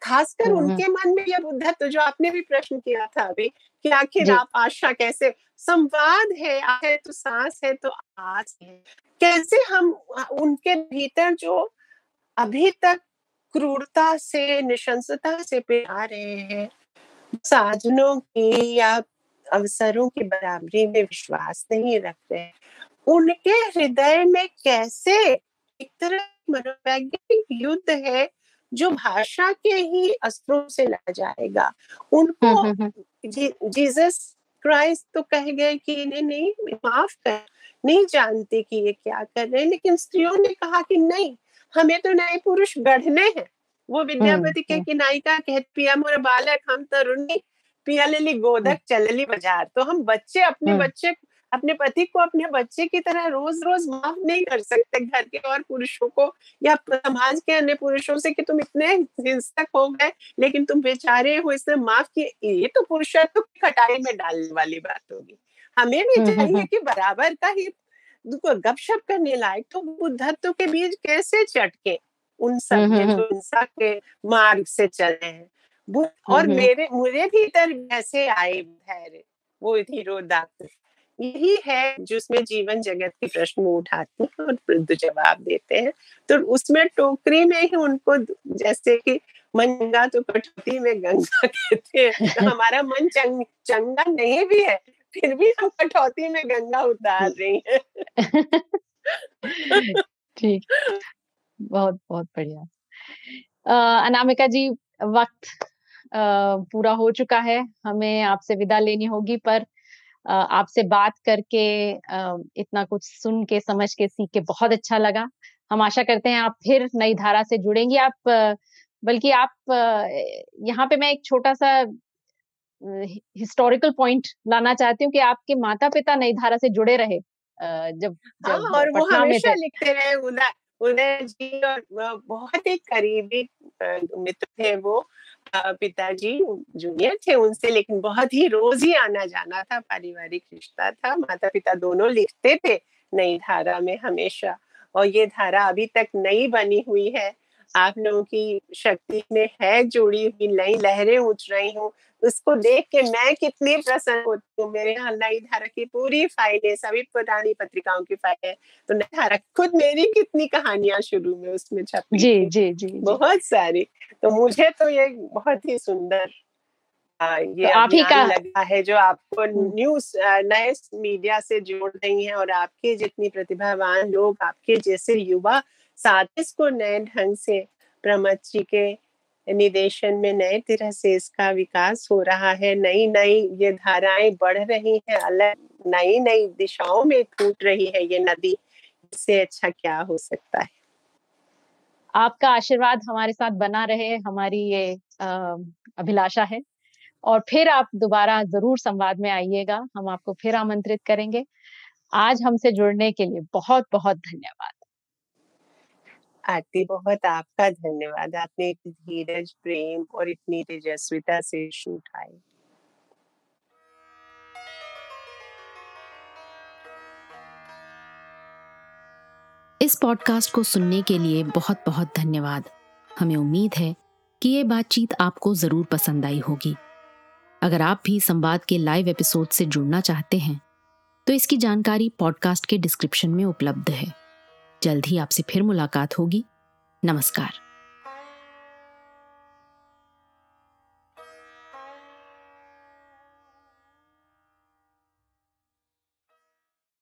खासकर हम्म, उनके मन में ये बुद्धत्व जो आपने भी प्रश्न किया था अभी कि आखिर आप आशा कैसे संवाद है है तो सांस है तो आस है। कैसे हम उनके भीतर जो अभी तक क्रूरता से निशंसता से पे आ रहे हैं साधनों की या अवसरों की बराबरी में विश्वास नहीं रख रहे उनके हृदय में कैसे एक तरह मनोवैज्ञानिक युद्ध है जो भाषा के ही अस्त्रों से लड़ जाएगा उनको हम्म, हम्म, हम्म। जी, जीसस क्राइस्ट तो कह गए कि नहीं नहीं माफ़ कर नहीं जानते कि ये क्या कर रहे हैं लेकिन स्त्रियों ने कहा कि नहीं हमें तो नए पुरुष गढ़ने हैं वो विद्यापति के। की नायिका कहती पिया मोर बालक हम तरुणी पिया लेली गोदक चलली बाज़ार तो हम बच्चे अपने। बच्चे अपने पति को अपने बच्चे की तरह रोज रोज माफ़ नहीं कर सकते घर के और पुरुषों को या समाज के अन्य पुरुषों से कि तुम इतने हिंसक हो गए लेकिन तुम बेचारे हो इसने माफ़ किए। ये तो पुरुषत्व की कटाई में डालने वाली बात होगी। हमें भी हम्म, हम्म, चाहिए हम्म। कि बराबर का ही गपशप करने लायक तो बुद्धत्व के बीज कैसे चटके? उन सब के जो हिंसा के मार्ग से चले हैं। और। मेरे मुझे भीतर कैसे आए धैर्य वो धीरोदात्त यही है जिसमें जीवन जगत के प्रश्न वो उठाते हैं और वृद्ध जवाब देते हैं। तो उसमें टोकरी में ही उनको जैसे कि मन चंगा तो कटौती में गंगा (laughs) कहते हैं तो (laughs) हमारा मन चंग, चंगा नहीं भी है फिर भी हम कटौती में गंगा उतार रही हैं। ठीक। बहुत बहुत बढ़िया। अ, अनामिका जी वक्त अ, पूरा हो चुका है हमें आपसे विदा लेनी होगी पर आपसे बात करके इतना कुछ सुन के समझ के सीख के बहुत अच्छा लगा। हम आशा करते हैं आप फिर नई धारा से जुड़ेंगी। आप बल्कि आप यहाँ पे मैं एक छोटा सा हिस्टोरिकल पॉइंट लाना चाहती हूँ कि आपके माता पिता नई धारा से जुड़े रहे अ, जब हाँ और वो हमेशा लिखते रहे उदय उदय जी और बहुत ही करीबी मित्र थे वो। पिताजी जूनियर थे उनसे, लेकिन बहुत ही रोज ही आना जाना था, पारिवारिक रिश्ता था। माता पिता दोनों लिखते थे नई धारा में हमेशा, और ये धारा अभी तक नई बनी हुई है। आप लोगों की शक्ति में है, जुड़ी हुई नई लहरें उठ रही हूँ। उसको देख के मैं कितनी प्रसन्न होती हूँ। मेरे यहाँ नई धारा की पूरी फाइलें सभी पुरानी पत्रिकाओं की फाइलें तो नई धारा खुद मेरी कितनी कहानियाँ शुरू में उसमें छपी जी जी जी बहुत सारी। तो मुझे तो ये बहुत ही सुंदर आ, ये तो आप ही का- लगा है जो आपको हम्म। न्यूज़ नए मीडिया से जोड़ रही है और आपके जितनी प्रतिभावान लोग आपके जैसे युवा साथ इसको नए ढंग से प्रमथ जी के निदेशन में नए तरह से इसका विकास हो रहा है। नई नई ये धाराएँ बढ़ रही हैं, अलग नई नई दिशाओं में फूट रही है ये नदी। इससे अच्छा क्या हो सकता है? आपका आशीर्वाद हमारे साथ बना रहे, हमारी ये अभिलाषा है। और फिर आप दोबारा ज़रूर संवाद में आइएगा, हम आपको फिर आमंत्रित करेंगे। आज हमसे जुड़ने के लिए बहुत बहुत धन्यवाद। आरती बहुत आपका धन्यवाद। आपने धीरज, प्रेम और इतनी तेजस्विता से इशू उठाए। इस पॉडकास्ट को सुनने के लिए बहुत बहुत धन्यवाद। हमें उम्मीद है कि ये बातचीत आपको ज़रूर पसंद आई होगी। अगर आप भी संवाद के लाइव एपिसोड से जुड़ना चाहते हैं तो इसकी जानकारी पॉडकास्ट के डिस्क्रिप्शन में उपलब्ध है। जल्द ही आपसे फिर मुलाकात होगी। नमस्कार।